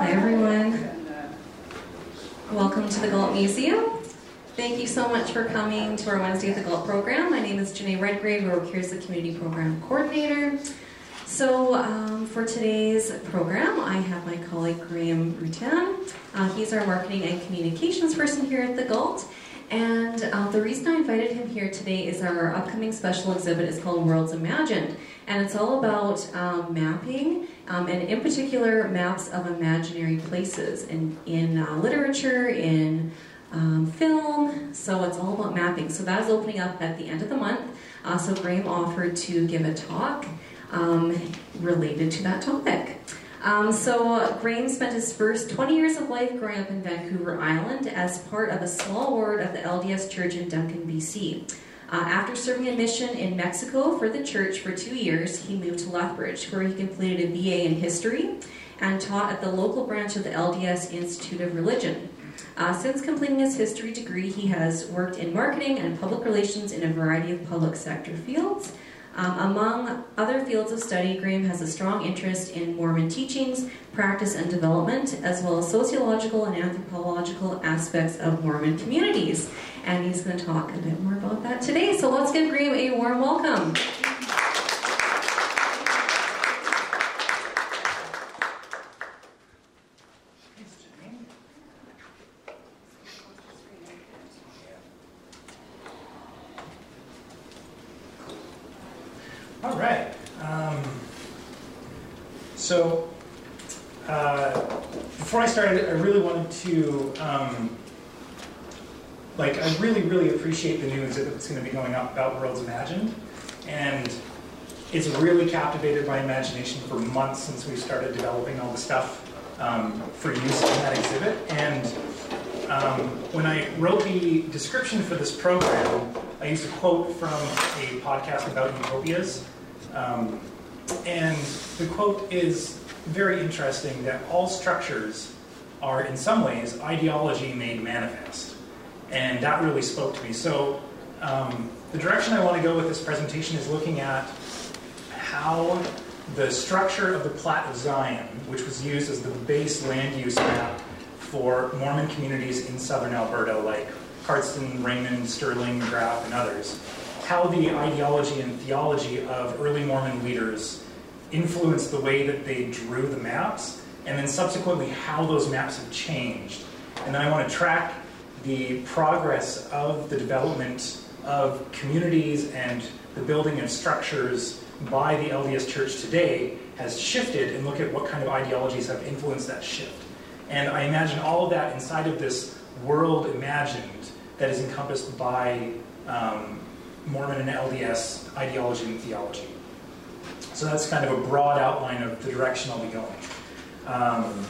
Hi, everyone. Welcome to the Galt Museum. Thank you so much for coming to our Wednesday at the Galt program. My name is Janae Redgrave. I work here as the Community Program Coordinator. So, um, for today's program, I have my colleague Graham Rutan. Uh, he's our marketing and communications person here at the Galt. And uh, the reason I invited him here today is our upcoming special exhibit is called Worlds Imagined. And it's all about um, mapping, um, and in particular, maps of imaginary places in, in uh, literature, in um, film. So it's all about mapping. So that is opening up at the end of the month. Uh, so Graham offered to give a talk um, related to that topic. Um, so Graham spent his first 20 years of life growing up in Vancouver Island as part of a small ward of the LDS Church in Duncan, BC. Uh, after serving a mission in Mexico for the church for two years, he moved to Lethbridge, where he completed a BA in history and taught at the local branch of the LDS Institute of Religion. Uh, since completing his history degree, he has worked in marketing and public relations in a variety of public sector fields. Um, among other fields of study, Graham has a strong interest in Mormon teachings, practice, and development, as well as sociological and anthropological aspects of Mormon communities. And he's going to talk a bit more about that today. So let's give Graham a warm welcome. All right. Um, so, uh, before I I really wanted to, um, like, I really, really appreciate the new exhibit that's going to be going up about Worlds Imagined. And it's really captivated my imagination for months since we started developing all the stuff um, for use in that exhibit. And um, when I wrote the description for this program, I used a quote from a podcast about utopias. Um, and the quote is very interesting that all structures are, in some ways, ideology made manifest. And that really spoke to me. So, um, the direction I want to go with this presentation is looking at how the structure of the Plat of Zion, which was used as the base land use map for Mormon communities in southern Alberta, like Cardston, Raymond, Stirling, Magrath, and others, how the ideology and theology of early Mormon leaders influenced the way that they drew the maps, and then subsequently how those maps have changed. And then I want to track the progress of the development of communities and the building of structures by the LDS Church today has shifted and look at what kind of ideologies have influenced that shift. And I imagine all of that inside of this world imagined that is encompassed by um, Mormon and LDS ideology and theology. So that's kind of a broad outline of the direction I'll be going. Um,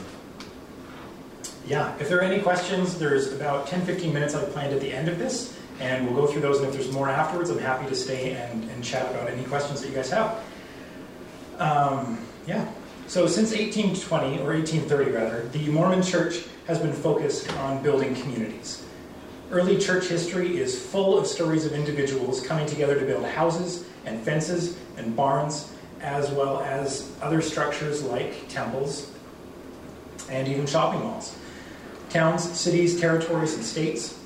yeah, if there are any questions, there's about 10 15 minutes I've planned at the end of this, and we'll go through those. And if there's more afterwards, I'm happy to stay and, and chat about any questions that you guys have. Um, yeah. So since 1820, or 1830 rather, the Mormon Church has been focused on building communities. Early church history is full of stories of individuals coming together to build houses and fences and barns, as well as other structures like temples and even shopping malls. Towns, cities, territories, and states.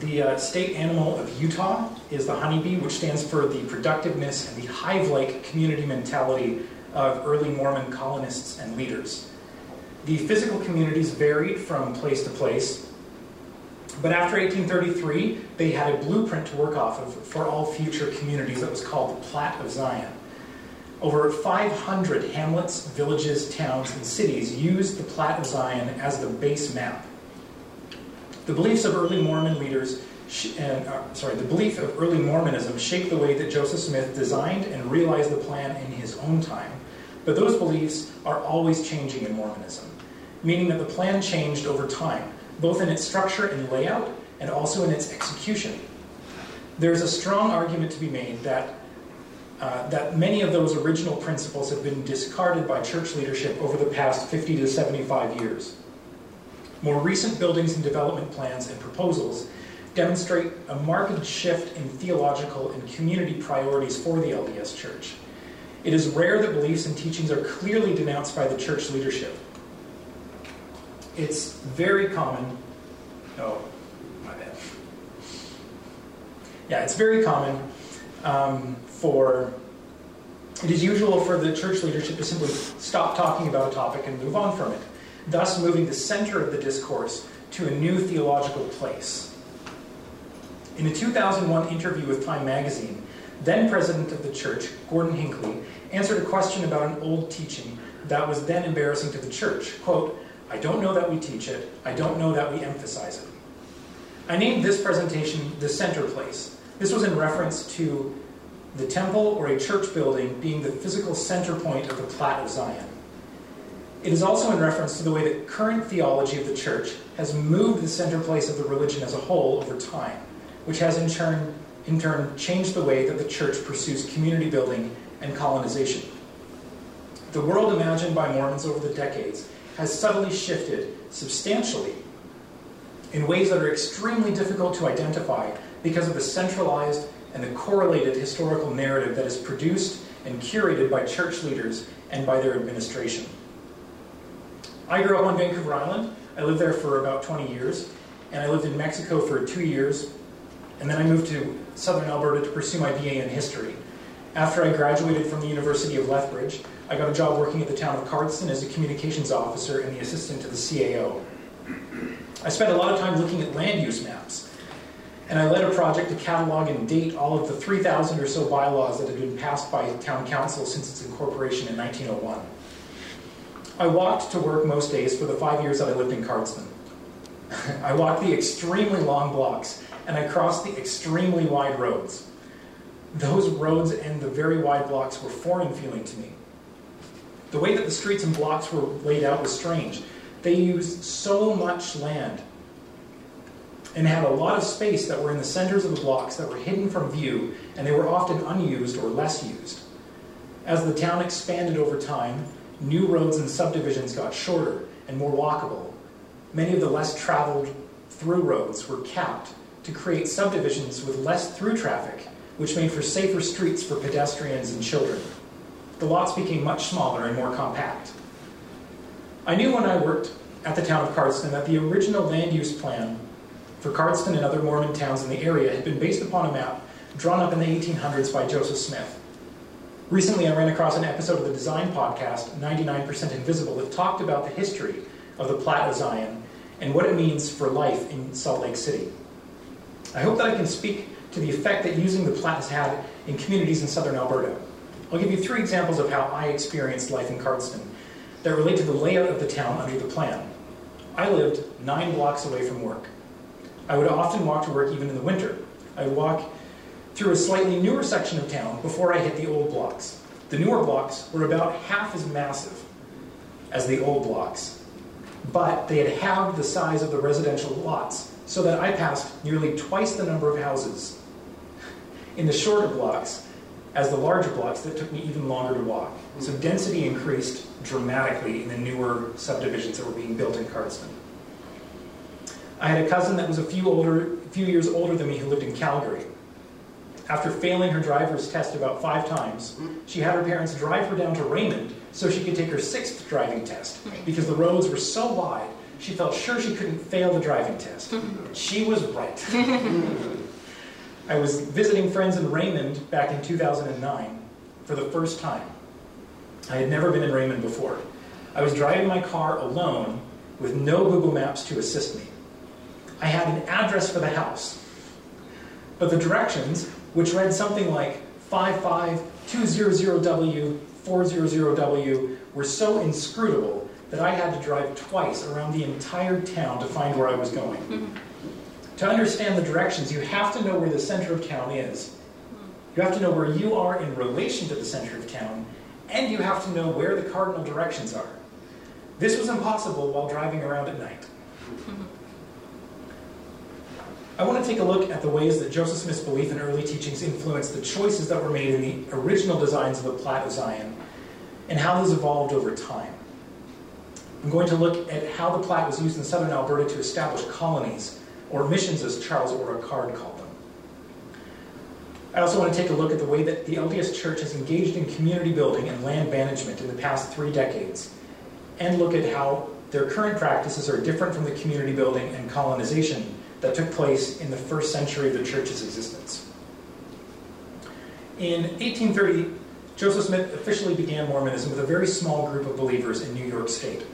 The uh, state animal of Utah is the honeybee, which stands for the productiveness and the hive like community mentality of early Mormon colonists and leaders. The physical communities varied from place to place, but after 1833, they had a blueprint to work off of for all future communities that was called the Plat of Zion. Over 500 hamlets, villages, towns, and cities used the Plat of Zion as the base map. The beliefs of early Mormon leaders, and, uh, sorry, the belief of early Mormonism shaped the way that Joseph Smith designed and realized the plan in his own time. But those beliefs are always changing in Mormonism, meaning that the plan changed over time, both in its structure and layout, and also in its execution. There's a strong argument to be made that uh, that many of those original principles have been discarded by church leadership over the past 50 to 75 years. More recent buildings and development plans and proposals demonstrate a marked shift in theological and community priorities for the LDS Church. It is rare that beliefs and teachings are clearly denounced by the church leadership. it's very common. Oh, my bad. Yeah, it's very common um, for. It is usual for the church leadership to simply stop talking about a topic and move on from it, thus moving the center of the discourse to a new theological place. In a 2001 interview with Time magazine, then president of the church, Gordon Hinckley, answered a question about an old teaching that was then embarrassing to the church. Quote, I don't know that we teach it, I don't know that we emphasize it. I named this presentation the center place. This was in reference to the temple or a church building being the physical center point of the Plat of Zion. It is also in reference to the way that current theology of the church has moved the center place of the religion as a whole over time, which has in turn, in turn changed the way that the church pursues community building and colonization. The world imagined by Mormons over the decades has subtly shifted substantially in ways that are extremely difficult to identify because of the centralized and the correlated historical narrative that is produced and curated by church leaders and by their administration. I grew up on Vancouver Island. I lived there for about 20 years, and I lived in Mexico for two years, and then I moved to southern Alberta to pursue my BA in history. After I graduated from the University of Lethbridge, I got a job working at the town of Cardston as a communications officer and the assistant to the CAO. I spent a lot of time looking at land use maps, and I led a project to catalog and date all of the 3,000 or so bylaws that had been passed by town council since its incorporation in 1901. I walked to work most days for the five years that I lived in Cardston. I walked the extremely long blocks, and I crossed the extremely wide roads. Those roads and the very wide blocks were foreign feeling to me. The way that the streets and blocks were laid out was strange. They used so much land and had a lot of space that were in the centers of the blocks that were hidden from view, and they were often unused or less used. As the town expanded over time, new roads and subdivisions got shorter and more walkable. Many of the less traveled through roads were capped to create subdivisions with less through traffic, which made for safer streets for pedestrians and children the lots became much smaller and more compact. I knew when I worked at the town of Cardston that the original land use plan for Cardston and other Mormon towns in the area had been based upon a map drawn up in the 1800s by Joseph Smith. Recently, I ran across an episode of the design podcast, 99% Invisible, that talked about the history of the Plat of Zion and what it means for life in Salt Lake City. I hope that I can speak to the effect that using the Plat has had in communities in southern Alberta. I'll give you three examples of how I experienced life in Cardston that relate to the layout of the town under the plan. I lived nine blocks away from work. I would often walk to work even in the winter. I would walk through a slightly newer section of town before I hit the old blocks. The newer blocks were about half as massive as the old blocks, but they had halved the size of the residential lots, so that I passed nearly twice the number of houses. In the shorter blocks, as the larger blocks that took me even longer to walk. So density increased dramatically in the newer subdivisions that were being built in Cardston. I had a cousin that was a few older, few years older than me who lived in Calgary. After failing her driver's test about five times, she had her parents drive her down to Raymond so she could take her sixth driving test because the roads were so wide she felt sure she couldn't fail the driving test. She was right. I was visiting friends in Raymond back in 2009 for the first time. I had never been in Raymond before. I was driving my car alone with no Google Maps to assist me. I had an address for the house, but the directions, which read something like 55200W, 400W, were so inscrutable that I had to drive twice around the entire town to find where I was going. Mm-hmm. To understand the directions, you have to know where the center of town is. You have to know where you are in relation to the center of town, and you have to know where the cardinal directions are. This was impossible while driving around at night. Mm-hmm. I want to take a look at the ways that Joseph Smith's belief and early teachings influenced the choices that were made in the original designs of the Plat of Zion and how those evolved over time. I'm going to look at how the Plat was used in southern Alberta to establish colonies or missions as Charles Card called them. I also want to take a look at the way that the LDS Church has engaged in community building and land management in the past three decades, and look at how their current practices are different from the community building and colonization that took place in the first century of the church's existence. In 1830, Joseph Smith officially began Mormonism with a very small group of believers in New York State.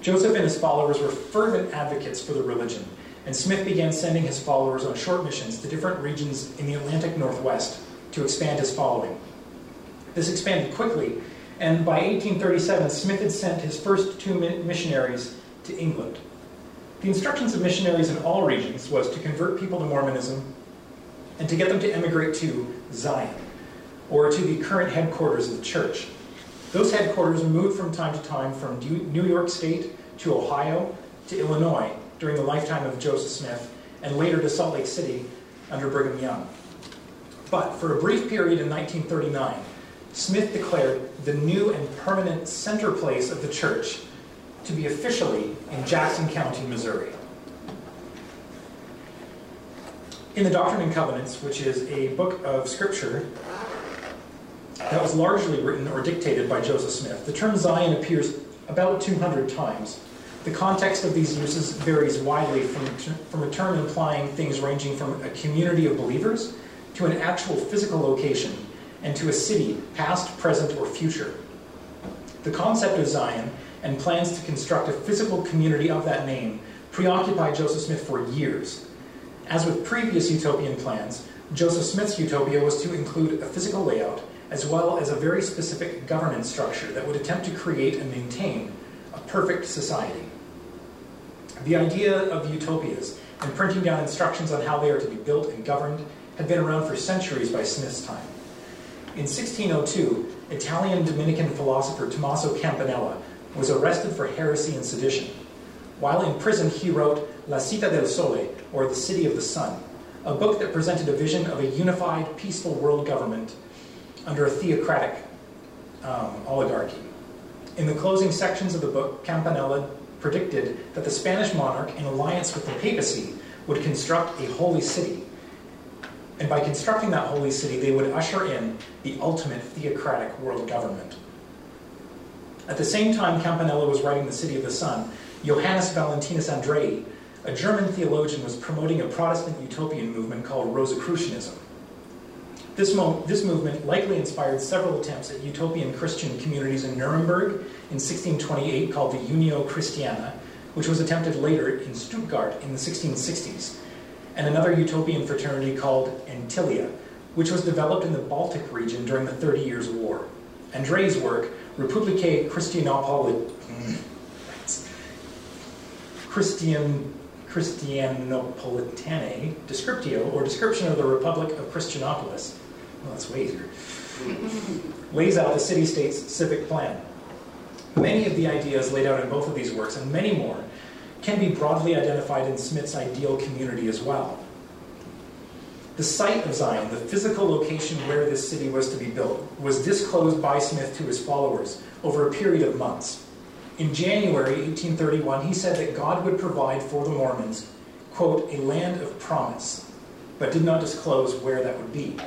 Joseph and his followers were fervent advocates for the religion, and Smith began sending his followers on short missions to different regions in the Atlantic Northwest to expand his following. This expanded quickly, and by 1837, Smith had sent his first two missionaries to England. The instructions of missionaries in all regions was to convert people to Mormonism and to get them to emigrate to Zion, or to the current headquarters of the church. Those headquarters moved from time to time from New York State to Ohio to Illinois during the lifetime of Joseph Smith, and later to Salt Lake City under Brigham Young. But for a brief period in 1939, Smith declared the new and permanent center place of the church to be officially in Jackson County, Missouri. In the Doctrine and Covenants, which is a book of scripture that was largely written or dictated by Joseph Smith, the term Zion appears about 200 times. The context of these uses varies widely from, from a term implying things ranging from a community of believers to an actual physical location and to a city, past, present, or future. The concept of Zion and plans to construct a physical community of that name preoccupied Joseph Smith for years. As with previous utopian plans, Joseph Smith's utopia was to include a physical layout as well as a very specific governance structure that would attempt to create and maintain a perfect society. The idea of utopias and printing down instructions on how they are to be built and governed had been around for centuries by Smith's time. In 1602, Italian Dominican philosopher Tommaso Campanella was arrested for heresy and sedition. While in prison, he wrote La Città del Sole, or The City of the Sun, a book that presented a vision of a unified, peaceful world government under a theocratic um, oligarchy. In the closing sections of the book, Campanella predicted that the Spanish monarch, in alliance with the papacy, would construct a holy city. And by constructing that holy city, they would usher in the ultimate theocratic world government. At the same time Campanella was writing The City of the Sun, Johannes Valentinus Andreae, a German theologian, was promoting a Protestant utopian movement called Rosicrucianism. This, mo- this movement likely inspired several attempts at utopian Christian communities in Nuremberg in 1628 called the Unio Christiana, which was attempted later in Stuttgart in the 1660s, and another utopian fraternity called Antilia, which was developed in the Baltic region during the Thirty Years' War. Andreae's work Republicae Christianopolit Christian Christianopolitanae Descriptio, or Description of the Republic of Christianopolis, well, that's way easier, lays out the city-state's civic plan. Many of the ideas laid out in both of these works, and many more, can be broadly identified in Smith's ideal community as well. The site of Zion, the physical location where this city was to be built, was disclosed by Smith to his followers over a period of months. In January 1831, he said that God would provide for the Mormons, quote, a land of promise, but did not disclose where that would be.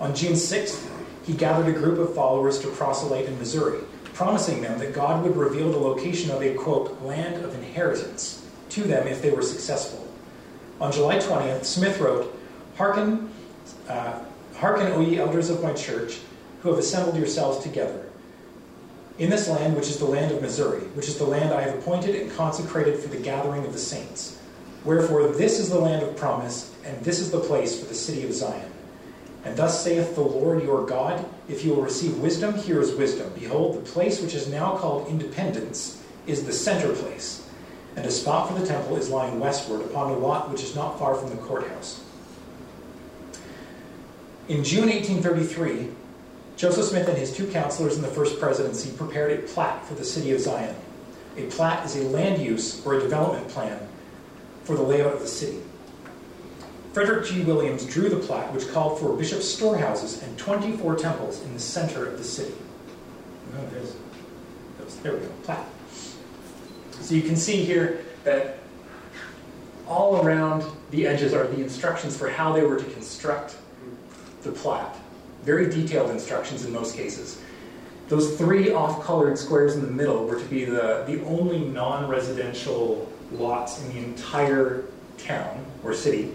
On June 6th, he gathered a group of followers to proselyte in Missouri, promising them that God would reveal the location of a, quote, land of inheritance to them if they were successful. On July 20th, Smith wrote, Hearken, uh, hearken, O ye elders of my church, who have assembled yourselves together. In this land, which is the land of Missouri, which is the land I have appointed and consecrated for the gathering of the saints. Wherefore, this is the land of promise, and this is the place for the city of Zion. And thus saith the Lord your God, if you will receive wisdom, here is wisdom. Behold, the place which is now called Independence is the center place, and a spot for the temple is lying westward upon a lot which is not far from the courthouse. In June 1833, Joseph Smith and his two counselors in the first presidency prepared a plat for the city of Zion. A plat is a land use or a development plan for the layout of the city. Frederick G. Williams drew the plat, which called for bishop's storehouses and 24 temples in the center of the city. Oh, there's, there we go, plat. So you can see here that all around the edges are the instructions for how they were to construct the plat. Very detailed instructions in most cases. Those three off-colored squares in the middle were to be the, the only non-residential lots in the entire town or city.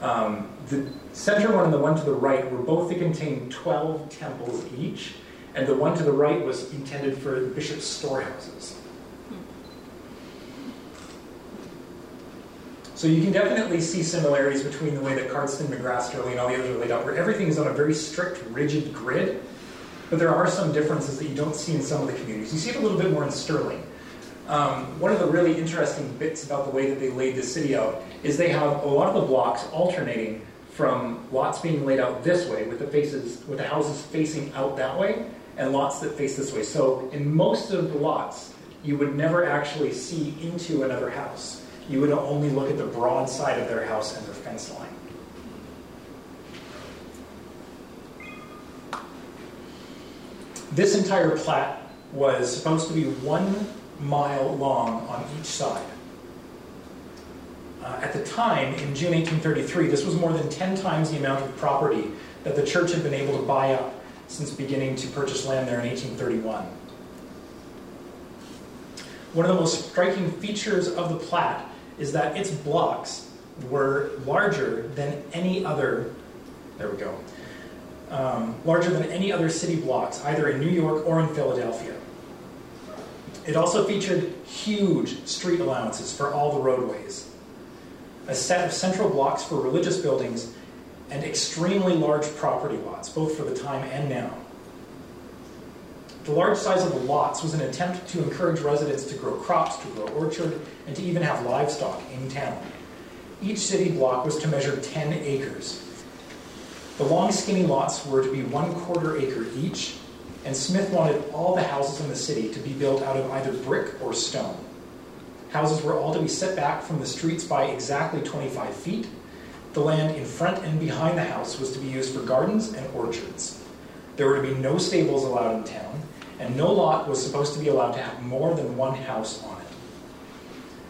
Um, the center one and the one to the right were both to contain 12 temples each, and the one to the right was intended for the bishop's storehouses. So you can definitely see similarities between the way that Cardston, Magrath, Stirling, and all the others are laid out, where everything is on a very strict, rigid grid. But there are some differences that you don't see in some of the communities. You see it a little bit more in Stirling. Um, one of the really interesting bits about the way that they laid the city out is they have a lot of the blocks alternating from lots being laid out this way, with the faces, with the houses facing out that way, and lots that face this way. So in most of the lots, you would never actually see into another house you would only look at the broad side of their house and their fence line. This entire plat was supposed to be one mile long on each side. Uh, at the time, in June 1833, this was more than 10 times the amount of property that the church had been able to buy up since beginning to purchase land there in 1831. One of the most striking features of the plat is that its blocks were larger than any other, there we go, um, larger than any other city blocks, either in New York or in Philadelphia. It also featured huge street allowances for all the roadways, a set of central blocks for religious buildings, and extremely large property lots, both for the time and now. The large size of the lots was an attempt to encourage residents to grow crops, to grow orchard, and to even have livestock in town. Each city block was to measure 10 acres. The long, skinny lots were to be one quarter acre each, and Smith wanted all the houses in the city to be built out of either brick or stone. Houses were all to be set back from the streets by exactly 25 feet. The land in front and behind the house was to be used for gardens and orchards. There were to be no stables allowed in town, and no lot was supposed to be allowed to have more than one house on it.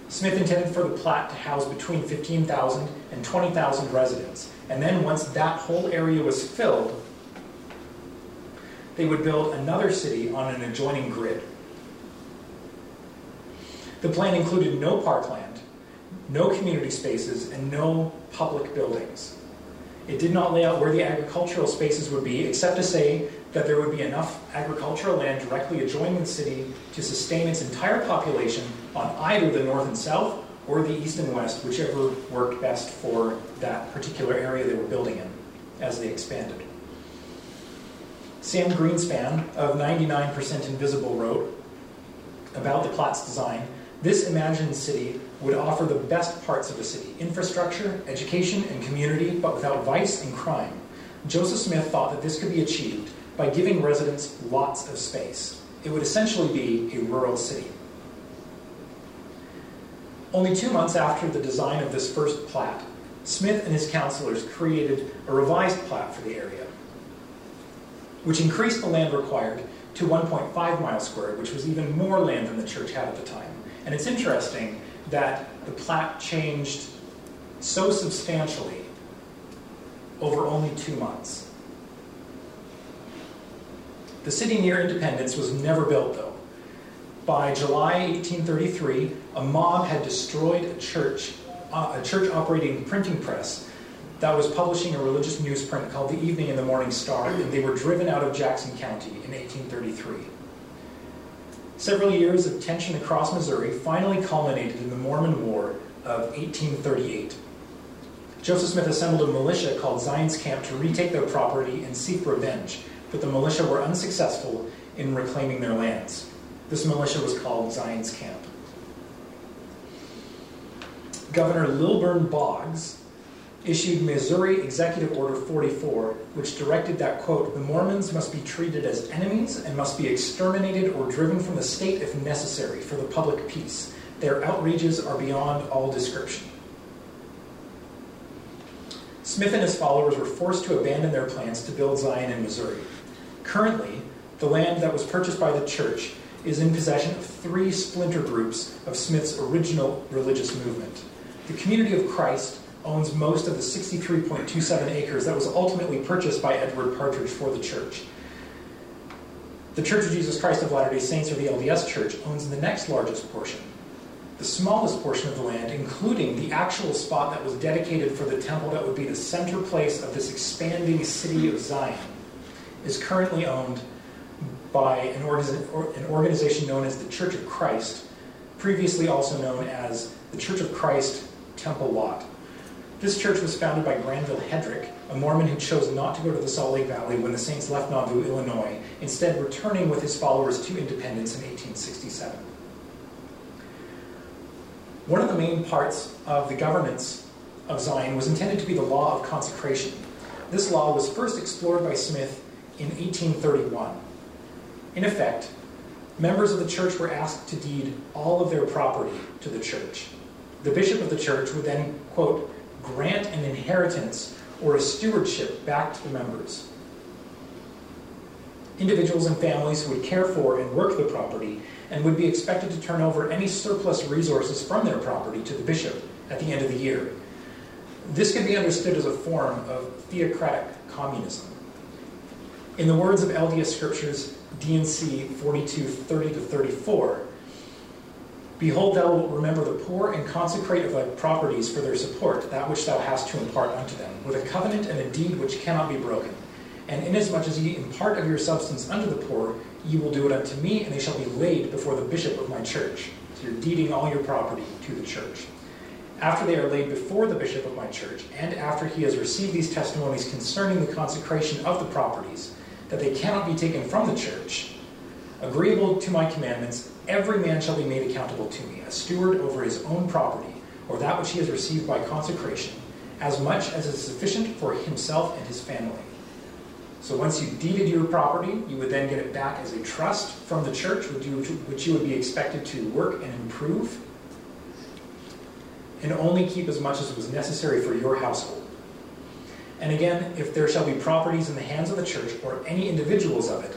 Smith intended for the plat to house between 15,000 and 20,000 residents, and then once that whole area was filled, they would build another city on an adjoining grid. The plan included no parkland, no community spaces, and no public buildings. It did not lay out where the agricultural spaces would be, except to say that there would be enough agricultural land directly adjoining the city to sustain its entire population on either the north and south or the east and west, whichever worked best for that particular area they were building in as they expanded. Sam Greenspan of 99% Invisible wrote about the Plat's design this imagined city would offer the best parts of a city infrastructure, education, and community, but without vice and crime. Joseph Smith thought that this could be achieved by giving residents lots of space. It would essentially be a rural city. Only two months after the design of this first plat, Smith and his counselors created a revised plat for the area, which increased the land required to 1.5 miles squared, which was even more land than the church had at the time. And it's interesting that the plat changed so substantially over only two months. The city near Independence was never built, though. By July 1833, a mob had destroyed a church, uh, a church operating printing press that was publishing a religious newsprint called the Evening and the Morning Star, and they were driven out of Jackson County in 1833. Several years of tension across Missouri finally culminated in the Mormon War of 1838. Joseph Smith assembled a militia called Zion's Camp to retake their property and seek revenge but the militia were unsuccessful in reclaiming their lands. This militia was called Zion's Camp. Governor Lilburn Boggs issued Missouri Executive Order 44, which directed that, quote, the Mormons must be treated as enemies and must be exterminated or driven from the state if necessary for the public peace. Their outrages are beyond all description. Smith and his followers were forced to abandon their plans to build Zion in Missouri. Currently, the land that was purchased by the church is in possession of three splinter groups of Smith's original religious movement. The Community of Christ owns most of the 63.27 acres that was ultimately purchased by Edward Partridge for the church. The Church of Jesus Christ of Latter day Saints, or the LDS Church, owns the next largest portion. The smallest portion of the land, including the actual spot that was dedicated for the temple that would be the center place of this expanding city of Zion, is currently owned by an, an organization known as the Church of Christ, previously also known as the Church of Christ Temple Lot. This church was founded by Granville Hedrick, a Mormon who chose not to go to the Salt Lake Valley when the Saints left Nauvoo, Illinois, instead returning with his followers to independence in 1867. One of the main parts of the governance of Zion was intended to be the law of consecration. This law was first explored by Smith in 1831. In effect, members of the church were asked to deed all of their property to the church. The bishop of the church would then, quote, grant an inheritance or a stewardship back to the members. Individuals and families would care for and work the property and would be expected to turn over any surplus resources from their property to the bishop at the end of the year. This can be understood as a form of theocratic communism. In the words of LDS Scriptures, D&C 42 30 to 34, Behold, thou wilt remember the poor and consecrate of thy properties for their support, that which thou hast to impart unto them, with a covenant and a deed which cannot be broken. And inasmuch as ye impart of your substance unto the poor, ye will do it unto me, and they shall be laid before the bishop of my church. So you're deeding all your property to the church. After they are laid before the bishop of my church, and after he has received these testimonies concerning the consecration of the properties, that they cannot be taken from the church, agreeable to my commandments, every man shall be made accountable to me, a steward over his own property, or that which he has received by consecration, as much as is sufficient for himself and his family. So once you deeded your property, you would then get it back as a trust from the church, which you, which you would be expected to work and improve, and only keep as much as was necessary for your household. And again, if there shall be properties in the hands of the church or any individuals of it,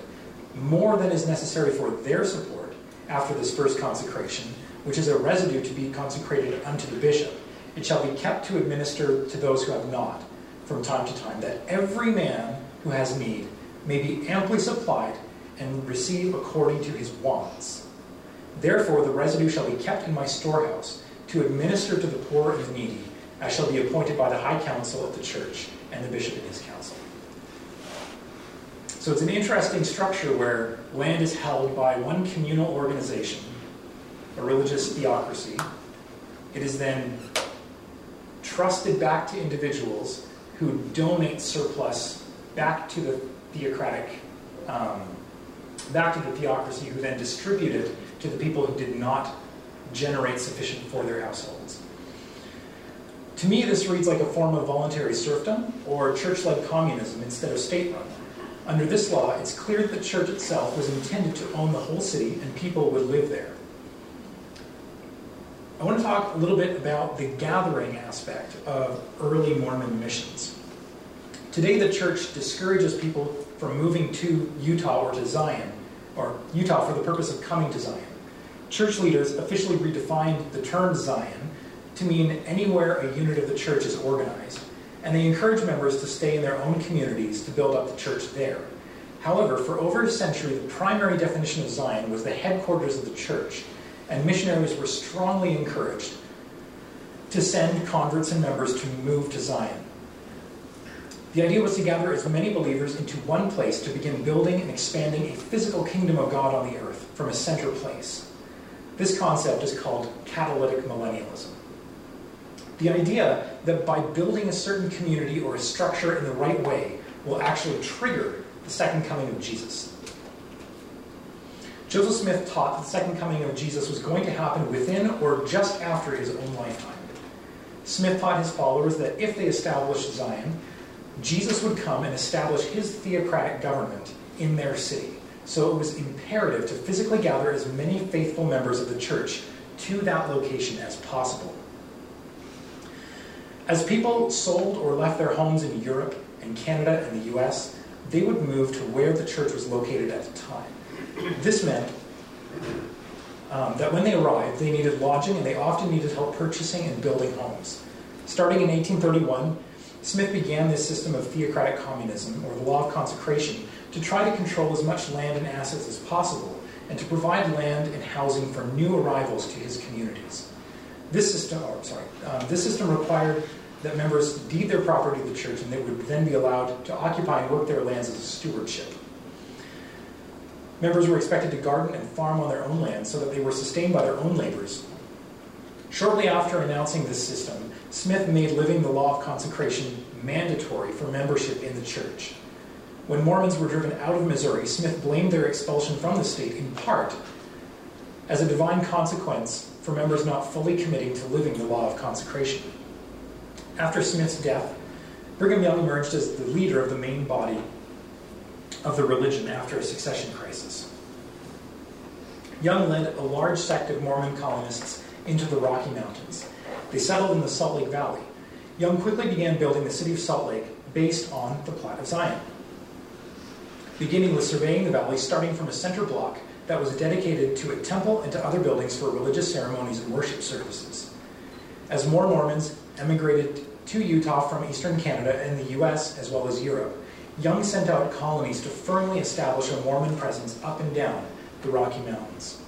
more than is necessary for their support after this first consecration, which is a residue to be consecrated unto the bishop, it shall be kept to administer to those who have not from time to time, that every man who has need may be amply supplied and receive according to his wants. Therefore, the residue shall be kept in my storehouse to administer to the poor and needy, as shall be appointed by the high council of the church and the bishop and his council. So it's an interesting structure where land is held by one communal organization, a religious theocracy. It is then trusted back to individuals who donate surplus back to the theocratic, um, back to the theocracy, who then distribute it to the people who did not generate sufficient for their households. To me, this reads like a form of voluntary serfdom or church led communism instead of state run. Under this law, it's clear that the church itself was intended to own the whole city and people would live there. I want to talk a little bit about the gathering aspect of early Mormon missions. Today, the church discourages people from moving to Utah or to Zion, or Utah for the purpose of coming to Zion. Church leaders officially redefined the term Zion to mean anywhere a unit of the church is organized, and they encourage members to stay in their own communities to build up the church there. However, for over a century, the primary definition of Zion was the headquarters of the church, and missionaries were strongly encouraged to send converts and members to move to Zion. The idea was to gather as many believers into one place to begin building and expanding a physical kingdom of God on the earth from a center place. This concept is called catalytic millennialism. The idea that by building a certain community or a structure in the right way will actually trigger the second coming of Jesus. Joseph Smith taught that the second coming of Jesus was going to happen within or just after his own lifetime. Smith taught his followers that if they established Zion, Jesus would come and establish his theocratic government in their city. So it was imperative to physically gather as many faithful members of the church to that location as possible. As people sold or left their homes in Europe and Canada and the US, they would move to where the church was located at the time. This meant um, that when they arrived, they needed lodging and they often needed help purchasing and building homes. Starting in 1831, Smith began this system of theocratic communism, or the law of consecration, to try to control as much land and assets as possible and to provide land and housing for new arrivals to his communities. This system, oh, sorry, um, this system required that members deed their property to the church and they would then be allowed to occupy and work their lands as a stewardship. Members were expected to garden and farm on their own land so that they were sustained by their own labors. Shortly after announcing this system, Smith made living the law of consecration mandatory for membership in the church. When Mormons were driven out of Missouri, Smith blamed their expulsion from the state in part as a divine consequence for members not fully committing to living the law of consecration. After Smith's death, Brigham Young emerged as the leader of the main body of the religion after a succession crisis. Young led a large sect of Mormon colonists into the Rocky Mountains. They settled in the Salt Lake Valley. Young quickly began building the city of Salt Lake based on the Plat of Zion, beginning with surveying the valley, starting from a center block that was dedicated to a temple and to other buildings for religious ceremonies and worship services. As more Mormons emigrated to Utah from eastern Canada and the US as well as Europe, Young sent out colonies to firmly establish a Mormon presence up and down the Rocky Mountains.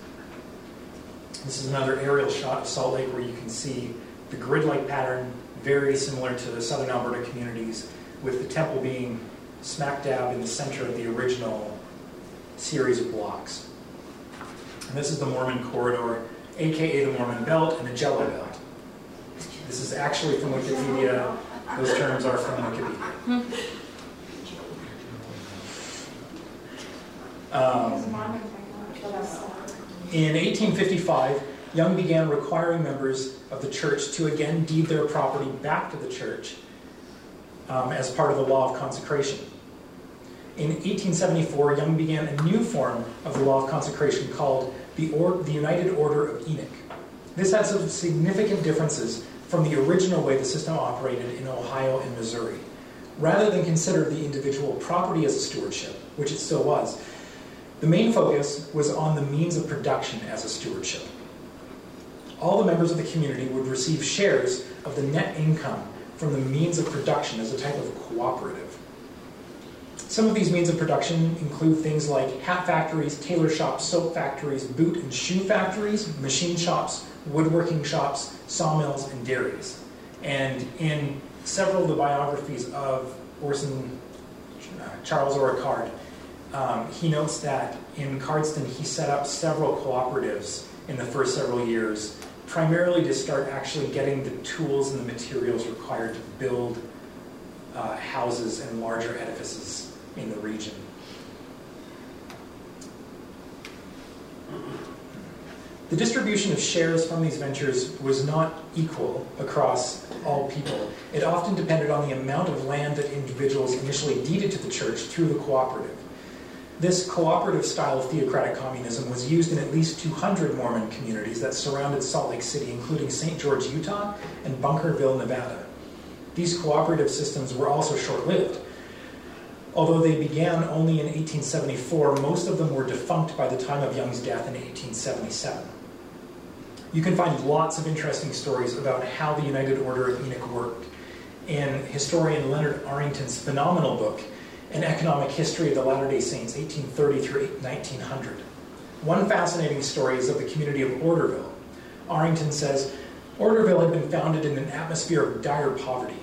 This is another aerial shot of Salt Lake where you can see the grid-like pattern, very similar to the southern Alberta communities, with the temple being smack dab in the center of the original series of blocks. And this is the Mormon corridor, aka the Mormon Belt and the Jello Belt. This is actually from Wikipedia. Those terms are from Wikipedia. Um, in 1855, Young began requiring members of the church to again deed their property back to the church um, as part of the law of consecration. In 1874, Young began a new form of the law of consecration called the, or- the United Order of Enoch. This had some significant differences from the original way the system operated in Ohio and Missouri. Rather than consider the individual property as a stewardship, which it still was, the main focus was on the means of production as a stewardship. All the members of the community would receive shares of the net income from the means of production as a type of cooperative. Some of these means of production include things like hat factories, tailor shops, soap factories, boot and shoe factories, machine shops, woodworking shops, sawmills, and dairies. And in several of the biographies of Orson uh, Charles Ora Card, um, he notes that in Cardston he set up several cooperatives in the first several years, primarily to start actually getting the tools and the materials required to build uh, houses and larger edifices in the region. The distribution of shares from these ventures was not equal across all people. It often depended on the amount of land that individuals initially deeded to the church through the cooperative. This cooperative style of theocratic communism was used in at least 200 Mormon communities that surrounded Salt Lake City, including St. George, Utah, and Bunkerville, Nevada. These cooperative systems were also short lived. Although they began only in 1874, most of them were defunct by the time of Young's death in 1877. You can find lots of interesting stories about how the United Order of Enoch worked in historian Leonard Arrington's phenomenal book, an Economic History of the Latter-day Saints, 1830 through 1900. One fascinating story is of the community of Orderville. Arrington says, Orderville had been founded in an atmosphere of dire poverty,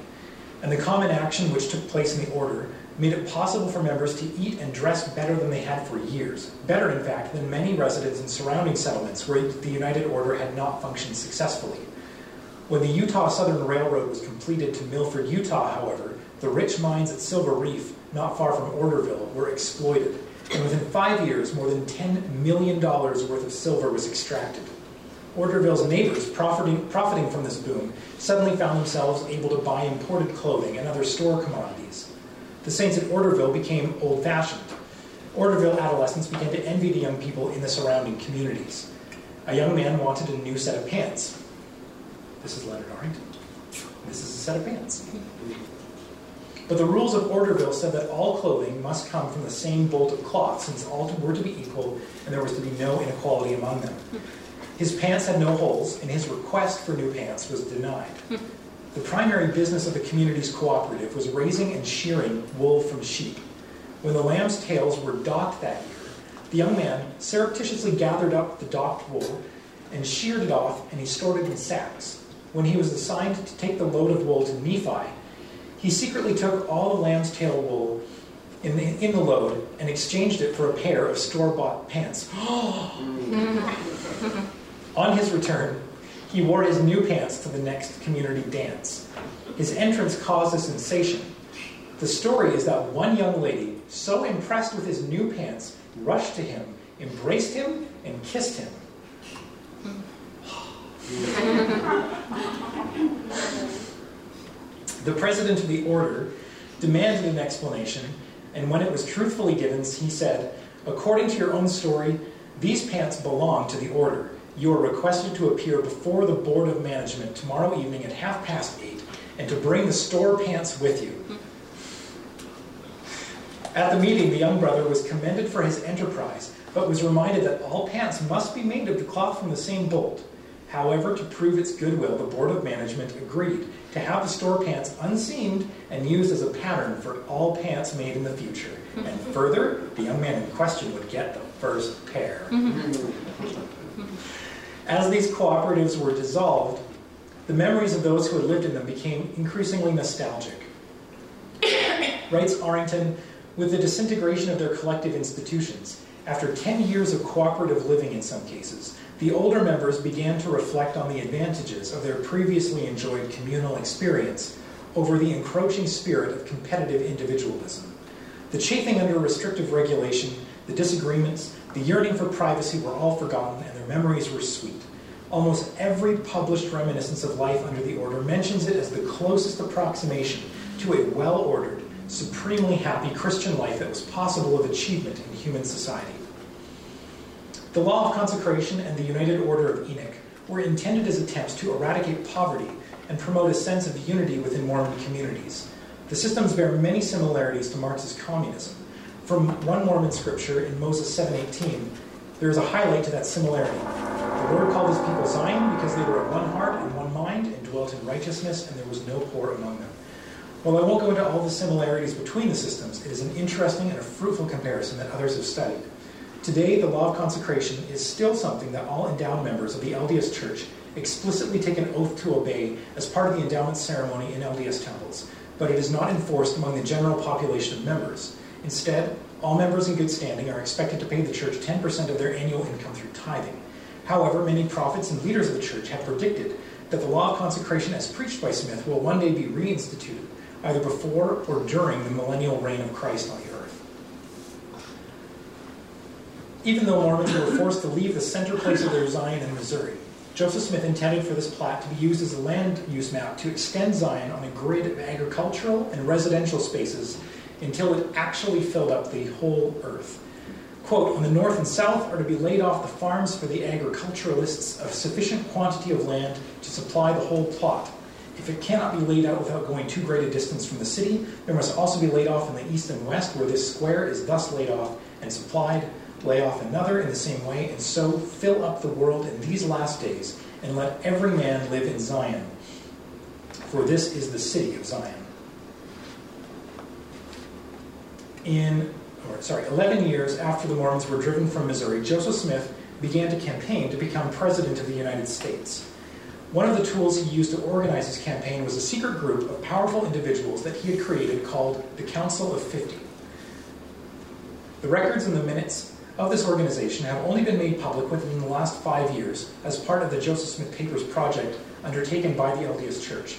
and the common action which took place in the order made it possible for members to eat and dress better than they had for years. Better, in fact, than many residents in surrounding settlements where the United Order had not functioned successfully. When the Utah Southern Railroad was completed to Milford, Utah, however, the rich mines at Silver Reef not far from Orderville, were exploited. And within five years, more than $10 million worth of silver was extracted. Orderville's neighbors, profiting, profiting from this boom, suddenly found themselves able to buy imported clothing and other store commodities. The saints at Orderville became old fashioned. Orderville adolescents began to envy the young people in the surrounding communities. A young man wanted a new set of pants. This is Leonard Arrington. This is a set of pants. But the rules of Orderville said that all clothing must come from the same bolt of cloth, since all were to be equal and there was to be no inequality among them. His pants had no holes, and his request for new pants was denied. The primary business of the community's cooperative was raising and shearing wool from sheep. When the lamb's tails were docked that year, the young man surreptitiously gathered up the docked wool and sheared it off, and he stored it in sacks. When he was assigned to take the load of wool to Nephi, he secretly took all the lamb's tail wool in the, in the load and exchanged it for a pair of store bought pants. On his return, he wore his new pants to the next community dance. His entrance caused a sensation. The story is that one young lady, so impressed with his new pants, rushed to him, embraced him, and kissed him. the president of the order demanded an explanation, and when it was truthfully given, he said, According to your own story, these pants belong to the order. You are requested to appear before the Board of Management tomorrow evening at half past eight and to bring the store pants with you. At the meeting, the young brother was commended for his enterprise, but was reminded that all pants must be made of the cloth from the same bolt. However, to prove its goodwill, the Board of Management agreed to have the store pants unseamed and used as a pattern for all pants made in the future. And further, the young man in question would get the first pair. Mm-hmm. Mm-hmm. As these cooperatives were dissolved, the memories of those who had lived in them became increasingly nostalgic. Writes Arrington, with the disintegration of their collective institutions, after 10 years of cooperative living in some cases, the older members began to reflect on the advantages of their previously enjoyed communal experience over the encroaching spirit of competitive individualism. The chafing under restrictive regulation, the disagreements, the yearning for privacy were all forgotten, and their memories were sweet. Almost every published reminiscence of life under the order mentions it as the closest approximation to a well ordered, supremely happy Christian life that was possible of achievement in human society. The law of consecration and the United Order of Enoch were intended as attempts to eradicate poverty and promote a sense of unity within Mormon communities. The systems bear many similarities to Marxist communism. From one Mormon scripture in Moses 7:18, there is a highlight to that similarity. The Lord called his people Zion because they were of one heart and one mind and dwelt in righteousness, and there was no poor among them. While I won't go into all the similarities between the systems, it is an interesting and a fruitful comparison that others have studied. Today, the law of consecration is still something that all endowed members of the LDS Church explicitly take an oath to obey as part of the endowment ceremony in LDS temples, but it is not enforced among the general population of members. Instead, all members in good standing are expected to pay the church 10% of their annual income through tithing. However, many prophets and leaders of the church have predicted that the law of consecration as preached by Smith will one day be reinstituted, either before or during the millennial reign of Christ on the earth. Even though Mormons were forced to leave the center place of their Zion in Missouri, Joseph Smith intended for this plat to be used as a land use map to extend Zion on a grid of agricultural and residential spaces until it actually filled up the whole earth. Quote, on the north and south are to be laid off the farms for the agriculturalists of sufficient quantity of land to supply the whole plot. If it cannot be laid out without going too great a distance from the city, there must also be laid off in the east and west, where this square is thus laid off and supplied, lay off another in the same way, and so fill up the world in these last days, and let every man live in Zion. For this is the city of Zion. In or sorry, 11 years after the Mormons were driven from Missouri, Joseph Smith began to campaign to become president of the United States. One of the tools he used to organize his campaign was a secret group of powerful individuals that he had created called the Council of 50. The records and the minutes of this organization have only been made public within the last five years as part of the Joseph Smith Papers project undertaken by the LDS Church.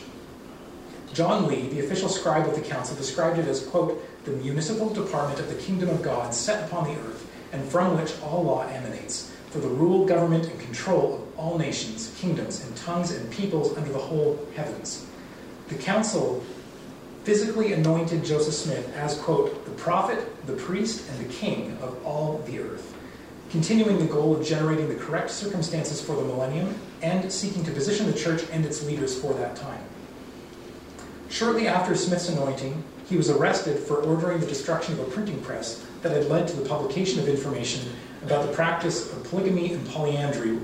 John Lee, the official scribe of the council, described it as, quote, the municipal department of the kingdom of God set upon the earth, and from which all law emanates, for the rule, government, and control of all nations, kingdoms, and tongues and peoples under the whole heavens. The council physically anointed Joseph Smith as, quote, the prophet, the priest, and the king of all the earth, continuing the goal of generating the correct circumstances for the millennium and seeking to position the church and its leaders for that time. Shortly after Smith's anointing, he was arrested for ordering the destruction of a printing press that had led to the publication of information about the practice of polygamy and polyandry.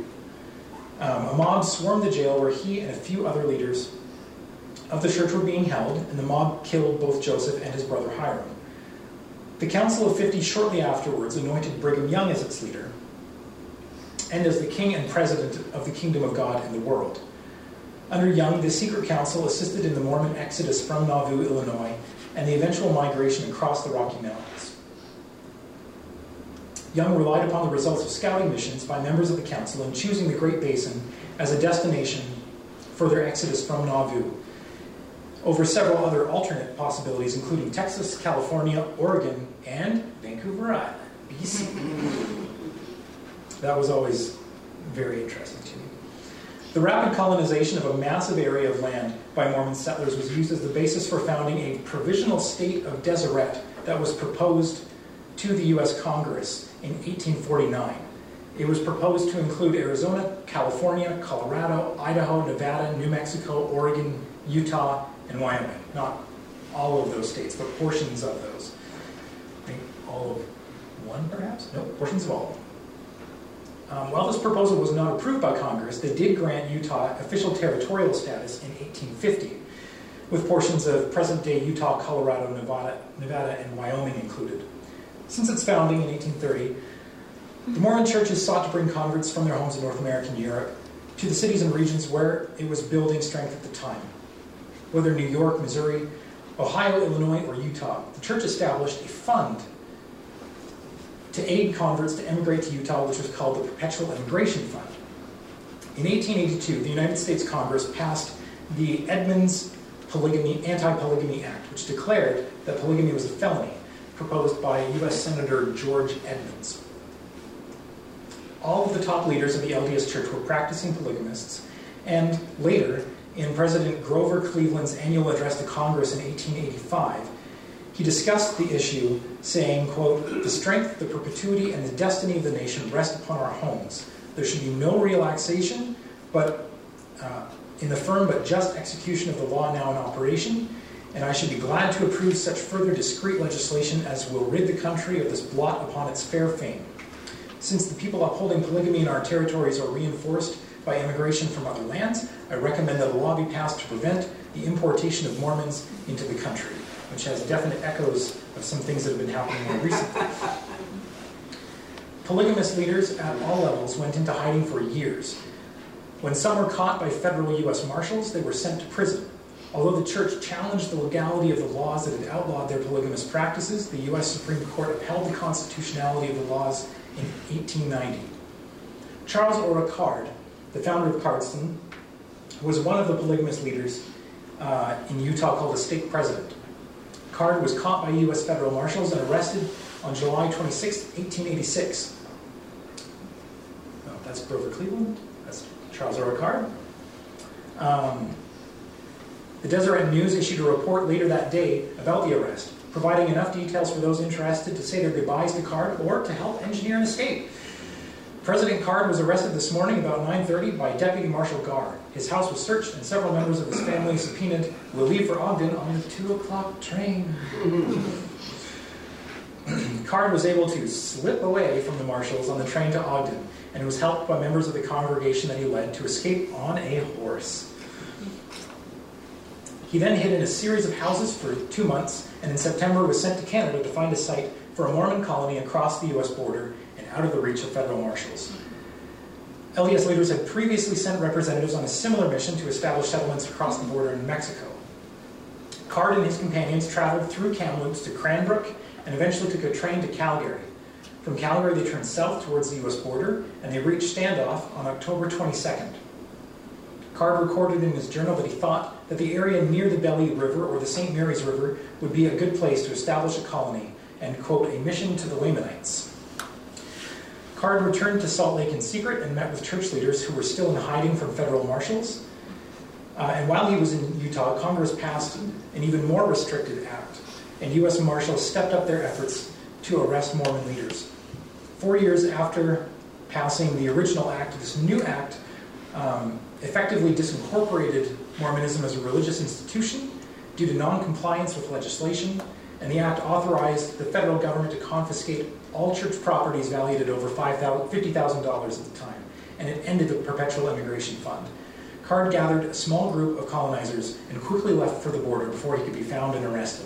Um, a mob swarmed the jail where he and a few other leaders of the church were being held, and the mob killed both Joseph and his brother Hyrum. The Council of 50 shortly afterwards anointed Brigham Young as its leader and as the king and president of the kingdom of God in the world. Under Young, the secret council assisted in the Mormon exodus from Nauvoo, Illinois, and the eventual migration across the Rocky Mountains. Young relied upon the results of scouting missions by members of the council in choosing the Great Basin as a destination for their exodus from Nauvoo, over several other alternate possibilities, including Texas, California, Oregon, and Vancouver Island, BC. That was always very interesting to me. The rapid colonization of a massive area of land by Mormon settlers was used as the basis for founding a provisional state of Deseret that was proposed to the U.S. Congress in 1849. It was proposed to include Arizona, California, Colorado, Idaho, Nevada, New Mexico, Oregon, Utah, and Wyoming. Not all of those states, but portions of those. I think all of one, perhaps? No, portions of all. Um, while this proposal was not approved by Congress, they did grant Utah official territorial status in 1850, with portions of present-day Utah, Colorado, Nevada, Nevada, and Wyoming included. Since its founding in 1830, the Mormon churches sought to bring converts from their homes in North America and Europe to the cities and regions where it was building strength at the time. Whether New York, Missouri, Ohio, Illinois, or Utah, the church established a fund to aid converts to emigrate to Utah, which was called the Perpetual Immigration Fund. In 1882, the United States Congress passed the Edmunds Polygamy, Anti-Polygamy Act, which declared that polygamy was a felony, proposed by U.S. Senator George Edmunds. All of the top leaders of the LDS Church were practicing polygamists, and later, in President Grover Cleveland's annual address to Congress in 1885, he discussed the issue, saying, quote, The strength, the perpetuity, and the destiny of the nation rest upon our homes. There should be no relaxation, but uh, in the firm but just execution of the law now in operation, and I should be glad to approve such further discreet legislation as will rid the country of this blot upon its fair fame. Since the people upholding polygamy in our territories are reinforced by immigration from other lands, I recommend that a law be passed to prevent the importation of Mormons into the country which has definite echoes of some things that have been happening more recently. Polygamous leaders at all levels went into hiding for years. When some were caught by federal U.S. Marshals, they were sent to prison. Although the church challenged the legality of the laws that had outlawed their polygamous practices, the U.S. Supreme Court upheld the constitutionality of the laws in 1890. Charles Ora Card, the founder of Cardston, was one of the polygamous leaders uh, in Utah called a stake president. Card was caught by U.S. federal marshals and arrested on July 26, 1886. that's Grover Cleveland. That's Charles Ora Card. Um, the Deseret News issued a report later that day about the arrest, providing enough details for those interested to say their goodbyes to Card or to help engineer an escape. President Card was arrested this morning about 9.30 by Deputy Marshal Gar. His house was searched and several members of his family subpoenaed will leave for Ogden on the 2 o'clock train. Card was able to slip away from the marshals on the train to Ogden and was helped by members of the congregation that he led to escape on a horse. He then hid in a series of houses for two months and in September was sent to Canada to find a site for a Mormon colony across the U.S. border and out of the reach of federal marshals. LDS leaders had previously sent representatives on a similar mission to establish settlements across the border in Mexico. Card and his companions traveled through Kamloops to Cranbrook and eventually took a train to Calgary. From Calgary, they turned south towards the U.S. border and they reached Standoff on October 22nd. Card recorded in his journal that he thought that the area near the Belly River or the St. Mary's River would be a good place to establish a colony and, quote, a mission to the Lamanites. Card returned to Salt Lake in secret and met with church leaders who were still in hiding from federal marshals. Uh, and while he was in Utah, Congress passed an even more restricted act, and U.S. Marshals stepped up their efforts to arrest Mormon leaders. Four years after passing the original act, this new act um, effectively disincorporated Mormonism as a religious institution due to noncompliance with legislation, and the act authorized the federal government to confiscate all church properties valued at over $50,000 at the time, and it ended the perpetual immigration fund. Card gathered a small group of colonizers and quickly left for the border before he could be found and arrested.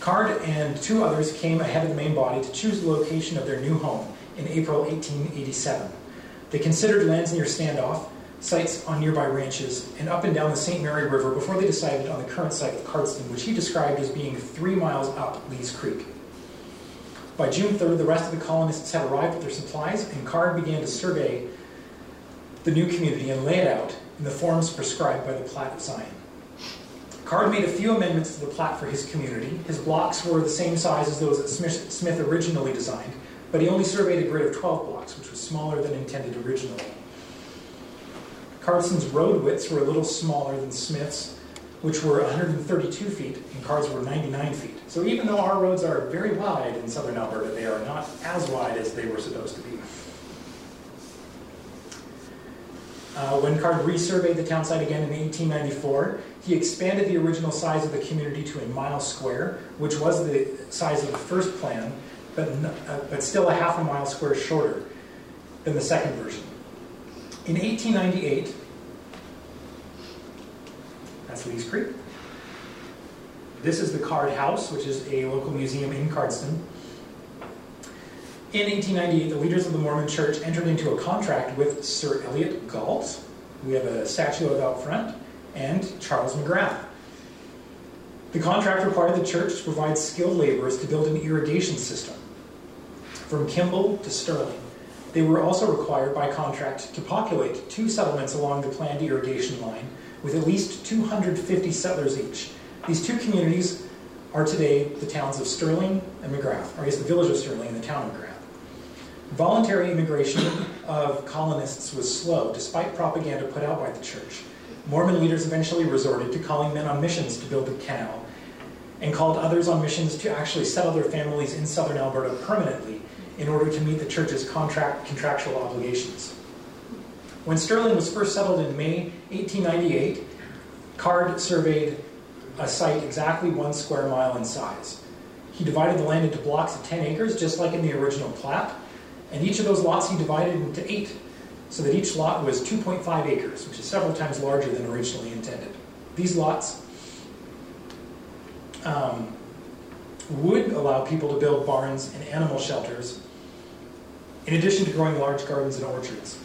Card and two others came ahead of the main body to choose the location of their new home in April 1887. They considered lands near Standoff, sites on nearby ranches, and up and down the St. Mary River before they decided on the current site of Cardston, which he described as being three miles up Lees Creek. By June 3rd, the rest of the colonists had arrived with their supplies, and Card began to survey the new community and lay it out in the forms prescribed by the Plat of Zion. Card made a few amendments to the plat for his community. His blocks were the same size as those that Smith, Smith originally designed, but he only surveyed a grid of 12 blocks, which was smaller than intended originally. Cardston's road widths were a little smaller than Smith's, which were 132 feet, and Card's were 99 feet. So even though our roads are very wide in southern Alberta, they are not as wide as they were supposed to be. Uh, when Card resurveyed the town site again in 1894, he expanded the original size of the community to a mile square, which was the size of the first plan, but, uh, but still a half a mile square shorter than the second version. In 1898, that's Lees Creek. This is the Card House, which is a local museum in Cardston. In 1898, the leaders of the Mormon Church entered into a contract with Sir Elliott Galt, we have a statue of out front, and Charles Magrath. The contract required the church to provide skilled laborers to build an irrigation system from Kimball to Stirling. They were also required by contract to populate two settlements along the planned irrigation line with at least 250 settlers each. These two communities are today the towns of Stirling and Magrath, or I guess the village of Stirling and the town of Magrath. Voluntary immigration of colonists was slow, despite propaganda put out by the church. Mormon leaders eventually resorted to calling men on missions to build the canal, and called others on missions to actually settle their families in southern Alberta permanently in order to meet the church's contract, contractual obligations. When Stirling was first settled in May 1898, Card surveyed a site exactly one square mile in size. He divided the land into blocks of 10 acres, just like in the original plat, and each of those lots he divided into eight, so that each lot was 2.5 acres, which is several times larger than originally intended. These lots um, would allow people to build barns and animal shelters, in addition to growing large gardens and orchards.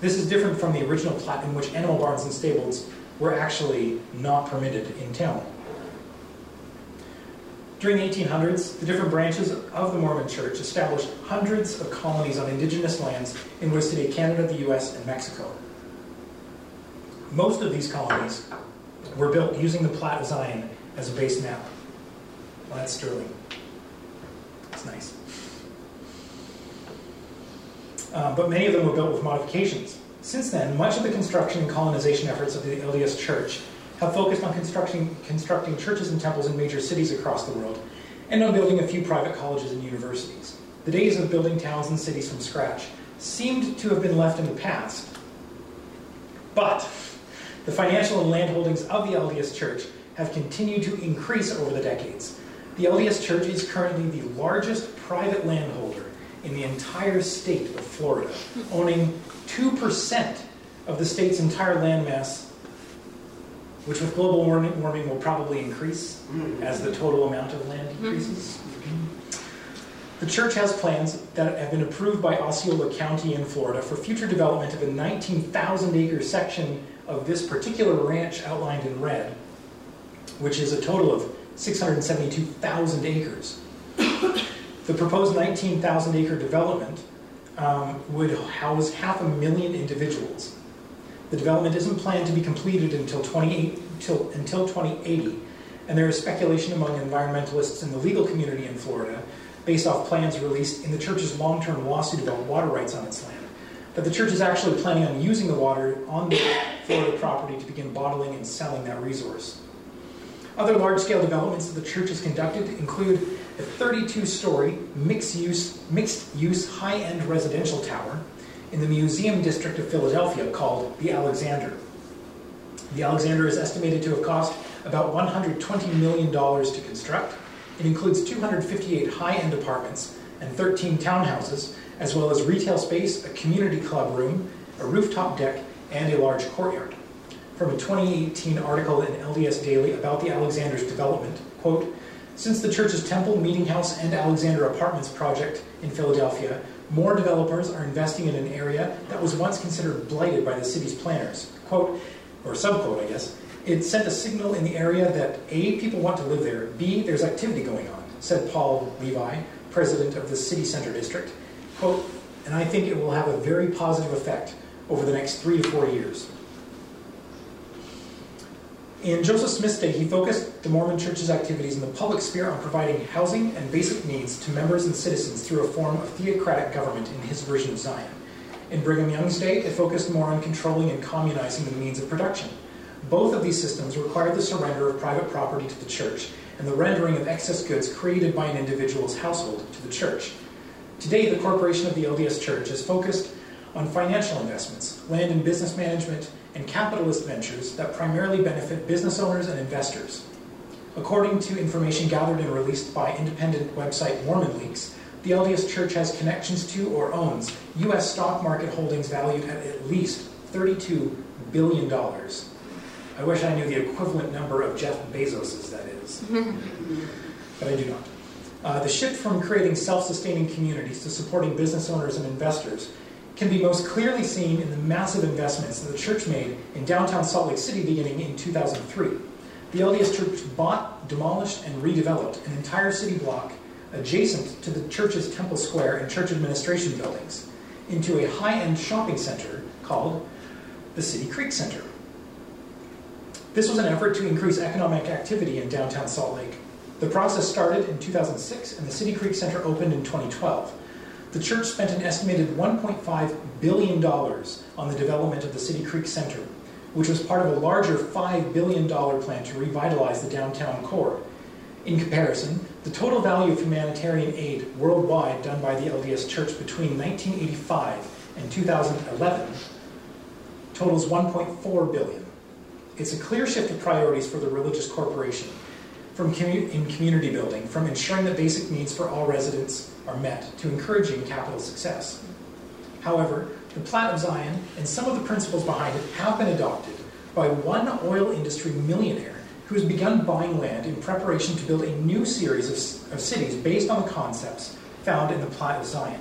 This is different from the original plat in which animal barns and stables were actually not permitted in town. During the 1800s, the different branches of the Mormon Church established hundreds of colonies on indigenous lands in what is today Canada, the US, and Mexico. Most of these colonies were built using the Plat Zion as a base map. Well, that's Stirling. It's nice. Uh, but many of them were built with modifications. Since then, much of the construction and colonization efforts of the LDS Church have focused on constructing, constructing churches and temples in major cities across the world, and on building a few private colleges and universities. The days of building towns and cities from scratch seemed to have been left in the past. But the financial and land holdings of the LDS Church have continued to increase over the decades. The LDS Church is currently the largest private landholder in the entire state of Florida, owning 2% of the state's entire landmass which with global warming, will probably increase as the total amount of land increases. The church has plans that have been approved by Osceola County in Florida for future development of a 19,000 acre section of this particular ranch outlined in red, which is a total of 672,000 acres. the proposed 19,000 acre development um, would house half a million individuals the development isn't planned to be completed until, 28, until, until 2080, and there is speculation among environmentalists in the legal community in Florida, based off plans released in the church's long term lawsuit about water rights on its land, that the church is actually planning on using the water on the Florida property to begin bottling and selling that resource. Other large scale developments that the church has conducted include a 32 story mixed use, mixed use high end residential tower in the museum district of Philadelphia called the Alexander. The Alexander is estimated to have cost about $120 million to construct. It includes 258 high end apartments and 13 townhouses, as well as retail space, a community club room, a rooftop deck, and a large courtyard. From a 2018 article in LDS Daily about the Alexander's development. Quote, since the church's Temple, Meeting House, and Alexander Apartments project in Philadelphia, more developers are investing in an area that was once considered blighted by the city's planners. Quote, or subquote, I guess, it sent a signal in the area that A, people want to live there, B, there's activity going on, said Paul Levy, president of the city center district. Quote, and I think it will have a very positive effect over the next three to four years. In Joseph Smith's day, he focused the Mormon Church's activities in the public sphere on providing housing and basic needs to members and citizens through a form of theocratic government in his version of Zion. In Brigham Young's day, it focused more on controlling and communizing the means of production. Both of these systems required the surrender of private property to the church and the rendering of excess goods created by an individual's household to the church. Today, the corporation of the LDS Church is focused on financial investments, land and business management, and capitalist ventures that primarily benefit business owners and investors. According to information gathered and released by independent website Mormon Leaks, the LDS Church has connections to or owns U.S. stock market holdings valued at at least $32 billion. I wish I knew the equivalent number of Jeff Bezos's, that is. but I do not. Uh, the shift from creating self sustaining communities to supporting business owners and investors can be most clearly seen in the massive investments that the church made in downtown Salt Lake City beginning in 2003. The LDS Church bought, demolished, and redeveloped an entire city block adjacent to the church's Temple Square and church administration buildings into a high end shopping center called the City Creek Center. This was an effort to increase economic activity in downtown Salt Lake. The process started in 2006 and the City Creek Center opened in 2012 the church spent an estimated $1.5 billion on the development of the City Creek Center, which was part of a larger $5 billion plan to revitalize the downtown core. In comparison, the total value of humanitarian aid worldwide done by the LDS Church between 1985 and 2011 totals 1.4 billion. It's a clear shift of priorities for the religious corporation from commu- in community building, from ensuring that basic needs for all residents are met to encouraging capital success. However, the Plat of Zion and some of the principles behind it have been adopted by one oil industry millionaire who has begun buying land in preparation to build a new series of, of cities based on the concepts found in the Plat of Zion.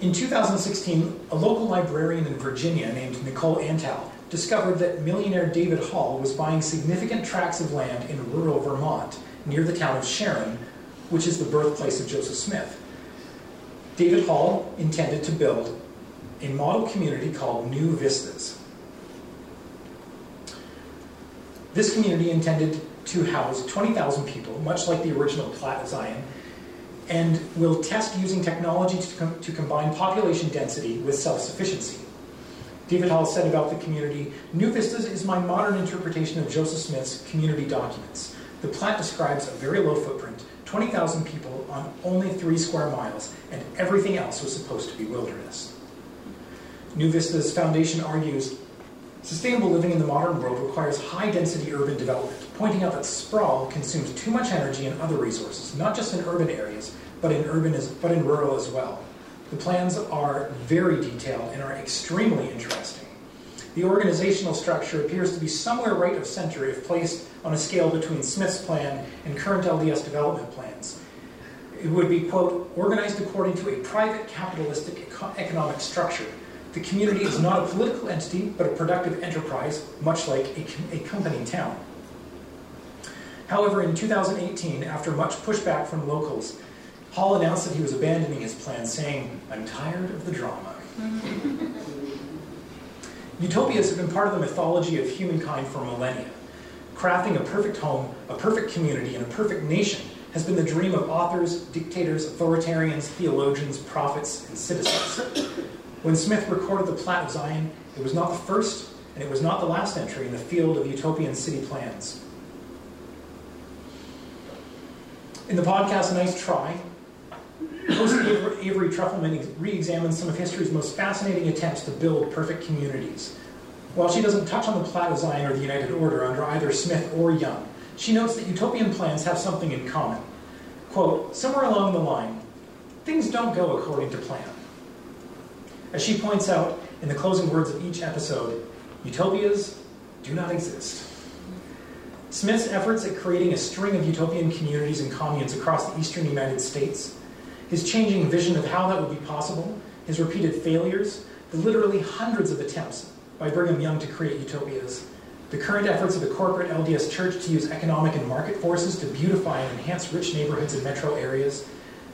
In 2016, a local librarian in Virginia named Nicole Antal discovered that millionaire David Hall was buying significant tracts of land in rural Vermont near the town of Sharon which is the birthplace of Joseph Smith. David Hall intended to build a model community called New Vistas. This community intended to house 20,000 people, much like the original Plat of Zion, and will test using technology to, com- to combine population density with self sufficiency. David Hall said about the community New Vistas is my modern interpretation of Joseph Smith's community documents. The Plat describes a very low footprint 20,000 people on only three square miles, and everything else was supposed to be wilderness. New Vista's foundation argues sustainable living in the modern world requires high density urban development, pointing out that sprawl consumes too much energy and other resources, not just in urban areas, but in urban as, but in rural as well. The plans are very detailed and are extremely interesting. The organizational structure appears to be somewhere right of center if placed on a scale between Smith's plan and current LDS development plans. It would be, quote, organized according to a private capitalistic economic structure. The community is not a political entity, but a productive enterprise, much like a, a company town. However, in 2018, after much pushback from locals, Hall announced that he was abandoning his plan, saying, I'm tired of the drama. Utopias have been part of the mythology of humankind for millennia. Crafting a perfect home, a perfect community, and a perfect nation has been the dream of authors, dictators, authoritarians, theologians, prophets, and citizens. When Smith recorded the Plat of Zion, it was not the first and it was not the last entry in the field of utopian city plans. In the podcast Nice Try, Host Avery Trufelman re-examines some of history's most fascinating attempts to build perfect communities. While she doesn't touch on the Plat Zion or the United Order under either Smith or Young, she notes that utopian plans have something in common. Quote, somewhere along the line, things don't go according to plan. As she points out in the closing words of each episode, Utopias do not exist. Smith's efforts at creating a string of utopian communities and communes across the eastern United States, his changing vision of how that would be possible, his repeated failures, the literally hundreds of attempts by Brigham Young to create utopias, the current efforts of the corporate LDS Church to use economic and market forces to beautify and enhance rich neighborhoods and metro areas,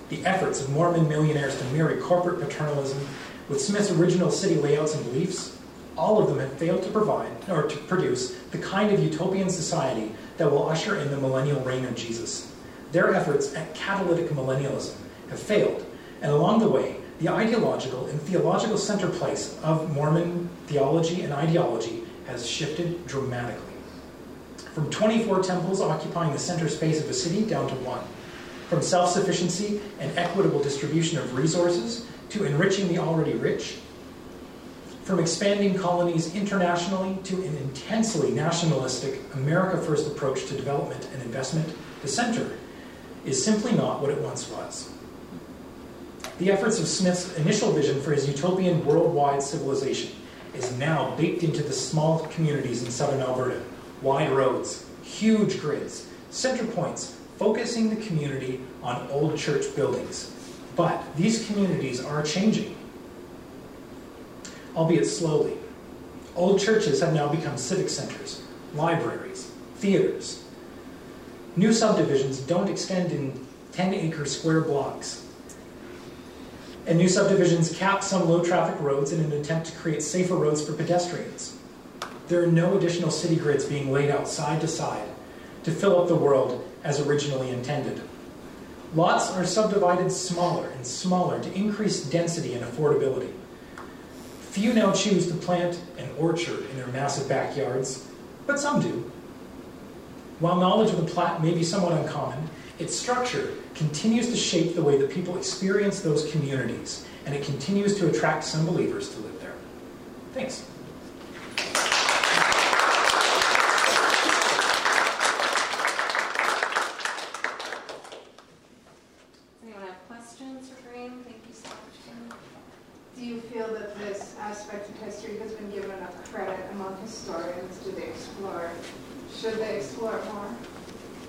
the efforts of Mormon millionaires to marry corporate paternalism with Smith's original city layouts and beliefs, all of them have failed to provide or to produce the kind of utopian society that will usher in the millennial reign of Jesus. Their efforts at catalytic millennialism have failed, and along the way, the ideological and theological center place of Mormon theology and ideology has shifted dramatically. From 24 temples occupying the center space of a city down to one. From self sufficiency and equitable distribution of resources to enriching the already rich. From expanding colonies internationally to an intensely nationalistic, America First approach to development and investment, the center is simply not what it once was. The efforts of Smith's initial vision for his utopian worldwide civilization is now baked into the small communities in southern Alberta. Wide roads, huge grids, center points, focusing the community on old church buildings. But these communities are changing, albeit slowly. Old churches have now become civic centers, libraries, theaters. New subdivisions don't extend in 10 acre square blocks and new subdivisions cap some low traffic roads in an attempt to create safer roads for pedestrians. There are no additional city grids being laid out side to side to fill up the world as originally intended. Lots are subdivided smaller and smaller to increase density and affordability. Few now choose to plant an orchard in their massive backyards, but some do. While knowledge of the Plat may be somewhat uncommon, its structure continues to shape the way that people experience those communities, and it continues to attract some believers to live there. Thanks. Anyone have questions for Graham? Thank you so much. Do you feel that this aspect of history has been given enough credit among historians? Do they explore? Should they explore it more?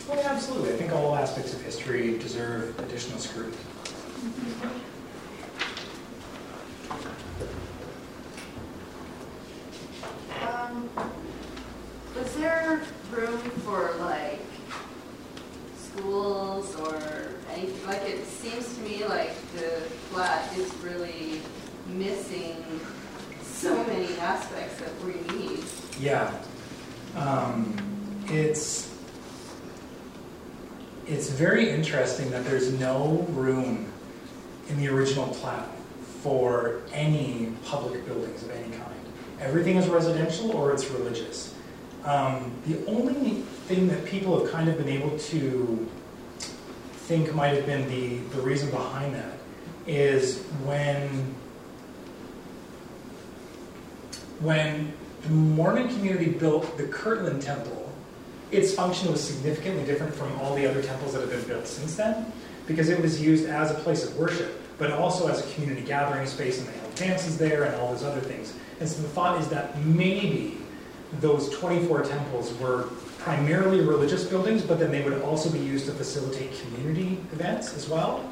Well, yeah, absolutely. I think all aspects of history deserve additional scrutiny. Um, was there room for like schools or any, like it seems to me like the flat is really missing so many aspects that we need. Yeah. Um, it's it's very interesting that there's no room in the original plat for any public buildings of any kind. Everything is residential or it's religious. Um, the only thing that people have kind of been able to might have been the, the reason behind that is when when the Mormon community built the Kirtland Temple, its function was significantly different from all the other temples that have been built since then because it was used as a place of worship, but also as a community gathering space, and they held dances there and all those other things. And so the thought is that maybe those 24 temples were primarily religious buildings, but then they would also be used to facilitate community events as well,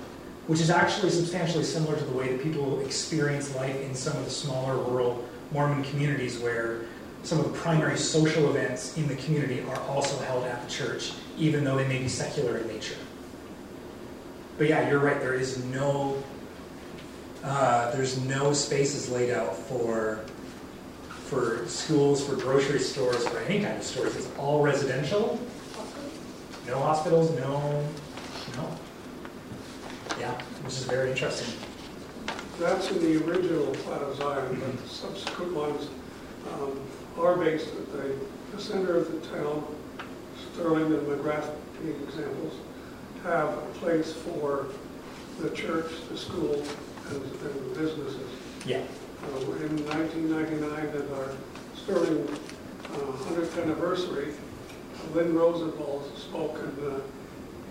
which is actually substantially similar to the way that people experience life in some of the smaller rural Mormon communities where some of the primary social events in the community are also held at the church, even though they may be secular in nature. But yeah, you're right. There is no uh, there's no spaces laid out for for schools, for grocery stores, for any kind of stores. It's all residential. No hospitals. No, no. Yeah, which is very interesting. That's in the original plat of Zion, but the subsequent ones um, are based at the, the center of the town. Stirling and Magrath being examples, have a place for the church, the school, and, and the businesses. Yeah. Uh, in 1999, at our Stirling uh, 100th anniversary, Lynn Rosenthal spoke, and uh,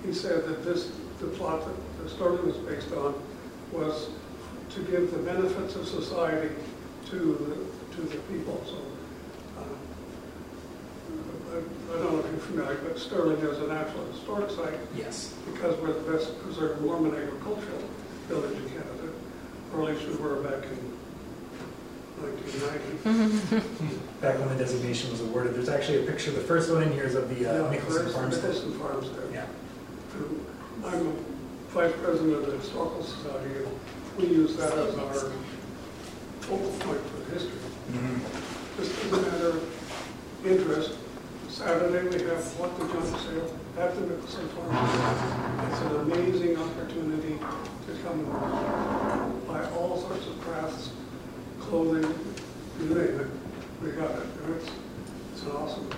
he said that this, the plot that Stirling was based on, was to give the benefits of society to the, to the people. So I I don't know if you're familiar, but Stirling is a National Historic Site Yes. because we're the best preserved Mormon agricultural village in Canada, or at least we were back in 1990. Back when the designation was awarded, there's actually a picture, the first one in here is of the uh, Nicholson. Nicholson Farms there. Yeah. I'm a vice president of the Historical Society, and we use that as our focal point for history. Mhm. Just as a matter of interest, Saturday we have what the junk sale at the Nicholson Farm. It's an amazing opportunity to come by all sorts of crafts, clothing, you name it, we got it. And it's, it's an awesome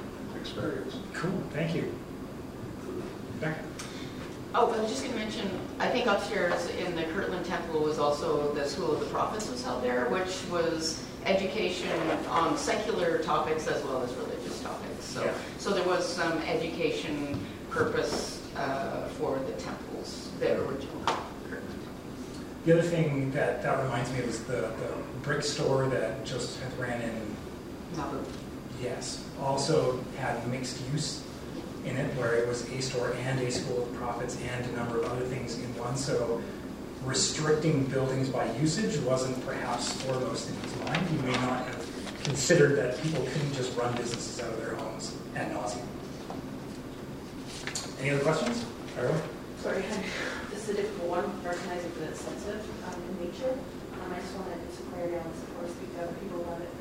experience. Cool, thank you. Becca? Oh, I was just going to mention, I think upstairs in the Kirtland Temple was also the School of the Prophets was held there, which was education on secular topics as well as religious topics. So, Yeah. so there was some education purpose uh, for the temples, the original Kirtland. The other thing that, that reminds me of is the, the brick store that Joseph Smith ran in, Nauvoo. yes, also had mixed use in it, where it was a store and a school of prophets and a number of other things in one. So restricting buildings by usage wasn't perhaps foremost in his mind. He may not have considered that people couldn't just run businesses out of their homes ad nauseum. Any other questions? Farrell? Sorry, this is a difficult one, recognizing that it's sensitive um, in nature. Um, I just wanted to clarify on this before I speak to other people about it.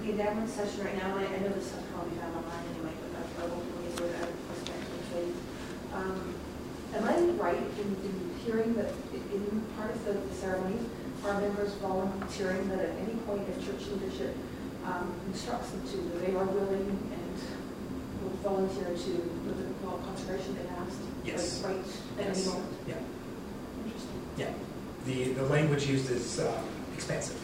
The endowment session right now, I I know this stuff can be found online anyway, but that's I won't really sort of respect and faith. Um, Am I right in in hearing that in part of the ceremony, our members volunteering that at any point if church leadership um, instructs them to, that they are willing and will volunteer to well, conservation if asked? Yes. Like, right Yes. moment? Yeah. Interesting. Yeah. The, the language used is um, expansive.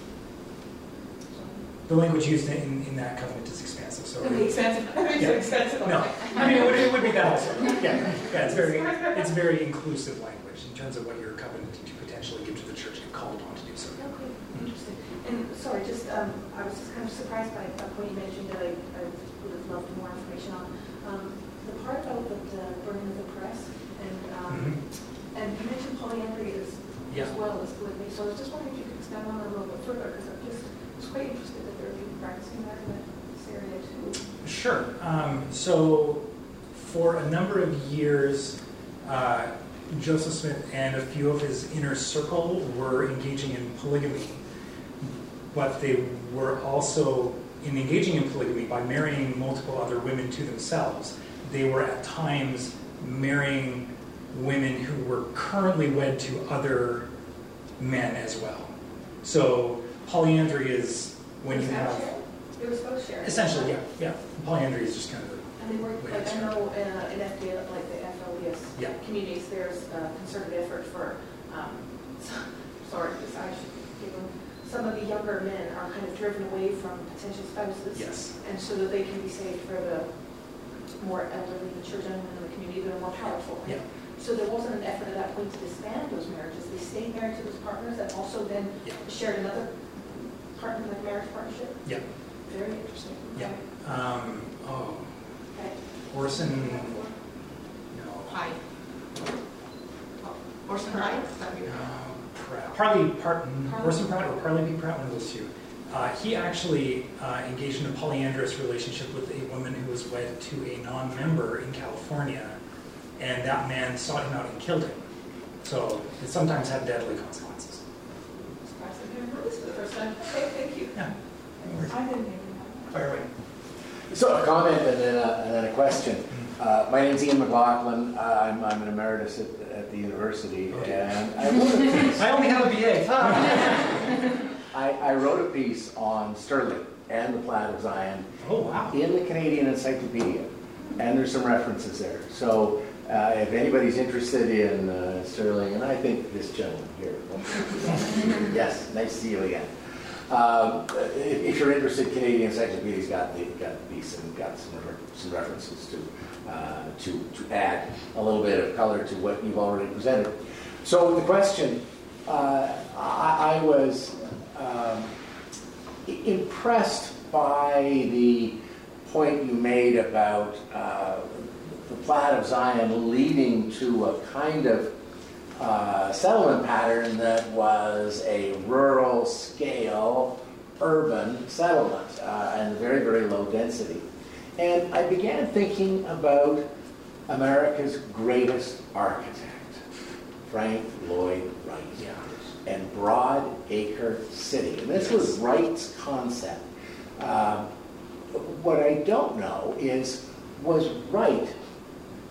The language used in, in that covenant is expansive, so. It'd be expensive, it's Yeah. expensive. No, I mean, it would, it would be that also. Yeah, yeah, it's very, it's very inclusive language in terms of what you're covenanting to potentially give to the church if called upon to do so. Okay, interesting. And sorry, just, um, I was just kind of surprised by a point you mentioned that I, I would have loved more information on. Um, the part about the uh, burning of the press and, um, Mhm. and you mentioned polyandry as, Yeah. as well as polygamy. So I was just wondering if you could expand on that a little bit further because I'm just, was quite interested that there would be practicing that in this area too. Sure. Um, so, for a number of years, uh, Joseph Smith and a few of his inner circle were engaging in polygamy, but they were also in engaging in polygamy by marrying multiple other women to themselves. They were at times marrying women who were currently wed to other men as well. So polyandry is when you have shared? It was both shared. Essentially, yeah, yeah. Polyandry is just kind of, And they work, Wait, like, I know uh, in FDL, like the FLDS Yeah. communities, there's a concerted effort for, um, sorry, I should give them, some of the younger men are kind of driven away from potential spouses. yes, And so that they can be saved for the more elderly, mature gentlemen in the community that are more powerful. right? yeah, So there wasn't an effort at that point to disband those marriages. They stayed married to those partners and also then Yeah. shared another partner, like marriage partnership. yeah, Very interesting. yeah. Um, oh, Okay. Orson, no. Hyde. Oh, Orson Hyde? Is that No, your- Pratt. Parley, Part, Orson Pratt or Parley P. Pratt, one of those two. Uh, he actually uh, engaged in a polyandrous relationship with a woman who was wed to a non-member in California, and that man sought him out and killed him. So it sometimes had deadly consequences. Surprised I didn't know this for the first time. Okay, thank you. Yeah. no worries. I didn't even know. Fire away. So a comment and then a, and then a question. Uh, my name's Ian McLaughlin. Uh, I'm, I'm an emeritus at, at the university, Okay. and I wrote, a piece, I only have a BA. I, I wrote a piece on Stirling and the Plat of Zion Oh, wow. in the Canadian Encyclopedia, and there's some references there. So uh, if anybody's interested in uh, Stirling, and I think this gentleman here, yes, nice to see you again. Um, if, if you're interested, Canadian Encyclopedia's got the got the piece and got some some references to uh, to to add a little bit of color to what you've already presented. So the question, uh, I, I was um, impressed by the point you made about uh, the Plat of Zion leading to a kind of uh, settlement pattern that was a rural scale urban settlement uh, and very, very low density. And I began thinking about America's greatest architect, Frank Lloyd Wright, and Broad Acre City. And this was Wright's concept. Um, what I don't know is, was Wright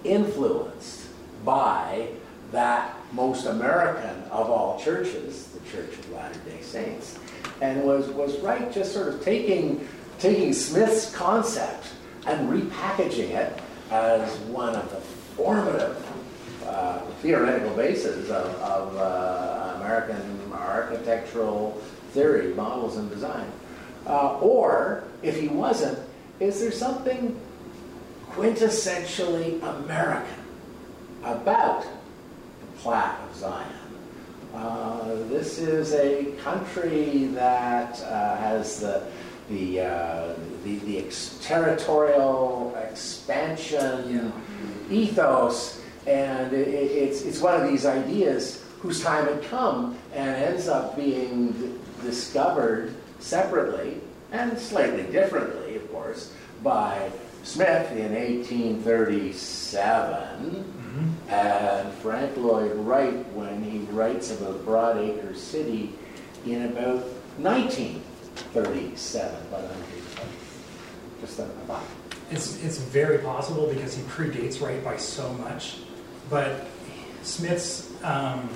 influenced by that most American of all churches, the Church of Latter-day Saints, and was, was Wright just sort of taking, taking Smith's concept and repackaging it as one of the formative uh, theoretical bases of, of uh, American architectural theory, models, and design. Uh, or, if he wasn't, is there something quintessentially American about the Plat of Zion? Uh, this is a country that uh, has the the, uh, the, the ex- territorial expansion ethos, and it, it's, it's one of these ideas whose time had come and ends up being d- discovered separately and slightly differently, of course, by Smith in 1837 mm-hmm. and Frank Lloyd Wright when he writes about Broadacre City in about 1937. But just a thought. It's, it's very possible because he predates Wright by so much. But Smith's um,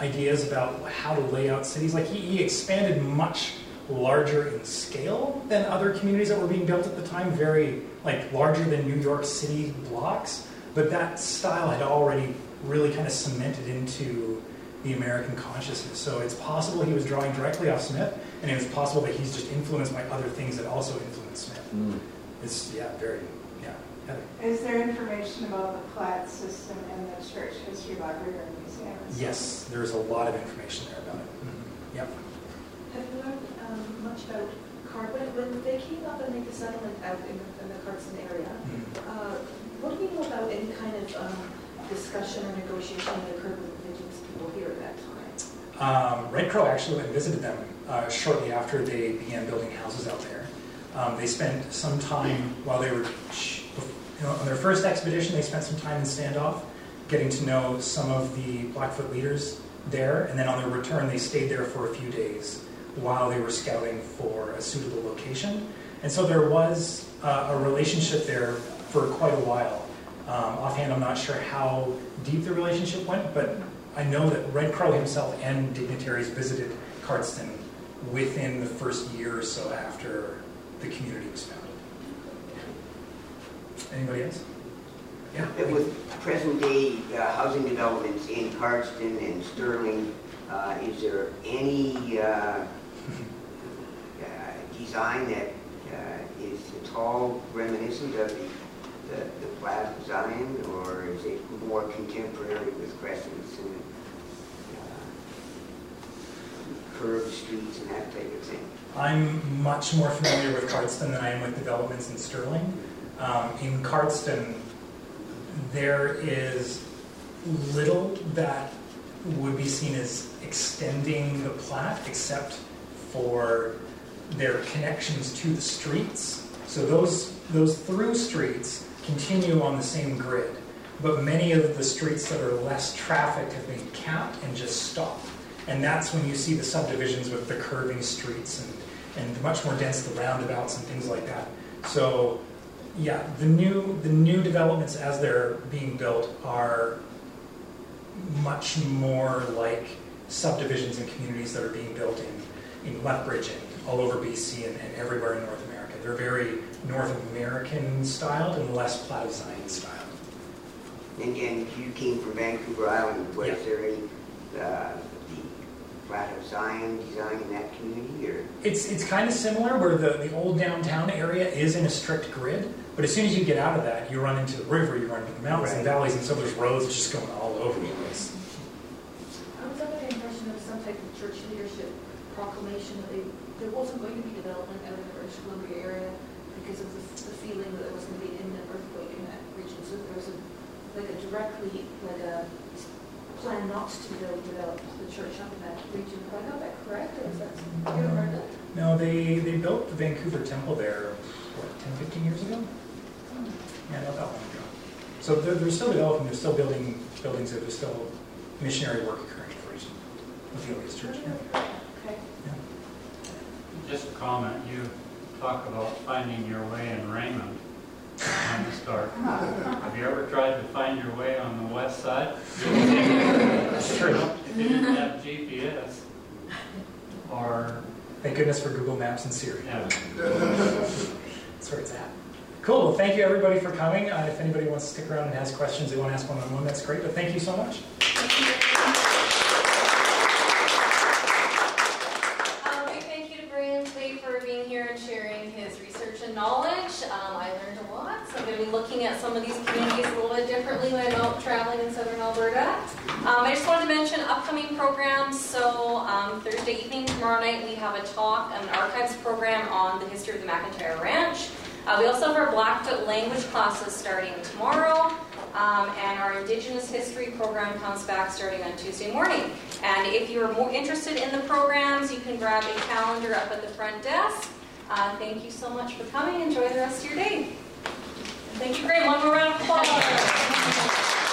ideas about how to lay out cities, like he, he expanded much larger in scale than other communities that were being built at the time, very like larger than New York City blocks. But that style had already really kind of cemented into the American consciousness. So it's possible he was drawing directly off Smith, and it was possible that he's just influenced by other things that also influenced Smith. Mm. It's yeah, very. Is there information about the plat system in the church history library or museum? Yes, there's a lot of information there about it. Mhm. Yep. Have you learned um, much about Card, when, when they came up and made the settlement out in, in the Cardston area, Mhm. uh, what do we know about any kind of um, discussion or negotiation that occurred with indigenous people here at that time? Um, Red Crow actually went and visited them uh, shortly after they began building houses out there. Um, they spent some time while they were, you know, on their first expedition, they spent some time in Standoff, getting to know some of the Blackfoot leaders there, and then on their return, they stayed there for a few days while they were scouting for a suitable location. And so there was uh, a relationship there for quite a while. Um, offhand, I'm not sure how deep the relationship went, but I know that Red Crow himself and dignitaries visited Cardston within the first year or so after the community was founded. Anybody else? Yeah. With present-day uh, housing developments in Cardston and Stirling, uh, is there any uh, uh, design that uh, is at all reminiscent of the the the Plat of Zion, or is it more contemporary with crescents and uh, curved streets and that type of thing? I'm much more familiar with Cardston than I am with developments in Stirling. Um, in Cardston, there is little that would be seen as extending the plat, except for their connections to the streets. So those those through streets continue on the same grid, but many of the streets that are less trafficked have been capped and just stopped. And that's when you see the subdivisions with the curving streets and, and much more dense the roundabouts and things like that. So yeah, the new the new developments as they're being built are much more like subdivisions and communities that are being built in, in Lethbridge and all over BC and, and everywhere in North America. They're very North American styled and less Plat of Zion styled. And and you came from Vancouver Island, was Yeah. there any, uh, the Plat of Zion design in that community, or? It's it's kind of similar where the, the old downtown area is in a strict grid, but as soon as you get out of that, you run into the river, you run into the mountains and valleys, and so there's roads just going all over the place. I was under the impression there was some type of church leadership proclamation that they, there wasn't going to be development out of the British Columbia area because of the, the feeling that there was going to be an imminent earthquake in that region. So there was a, like a directly, like a plan not to build, develop the church up in that region. Have I got that correct, or is that, you ever heard that? No, they, they built the Vancouver Temple there, what, 10, 15 years ago? Yeah, not that long ago. So they're, they're still developing, they're still building buildings, there. there's still missionary work occurring for the region of the earliest church. yeah. Okay. Just a comment, you talk about finding your way in Raymond on the start. Uh-huh. Have you ever tried to find your way on the west side? That's true. If you didn't have GPS, or, Thank goodness for Google Maps and Siri. yeah, That's where it's at. Cool. Thank you everybody for coming. Uh, if anybody wants to stick around and has questions they want to ask one on one, that's great. But thank you so much. Um, big thank you to Brian today for being here and sharing his research and knowledge. Um, I learned a lot, so I'm going to be looking at some of these communities a little bit differently when I'm out traveling in southern Alberta. Um, I just wanted to mention upcoming programs. So um, Thursday evening, tomorrow night, we have a talk, an archives program on the history of the McIntyre Ranch. Uh, we also have our Blackfoot language classes starting tomorrow. Um, and our Indigenous History program comes back starting on Tuesday morning. And if you're more interested in the programs, you can grab a calendar up at the front desk. Uh, thank you so much for coming. Enjoy the rest of your day. Thank you, Graham. One more round of applause.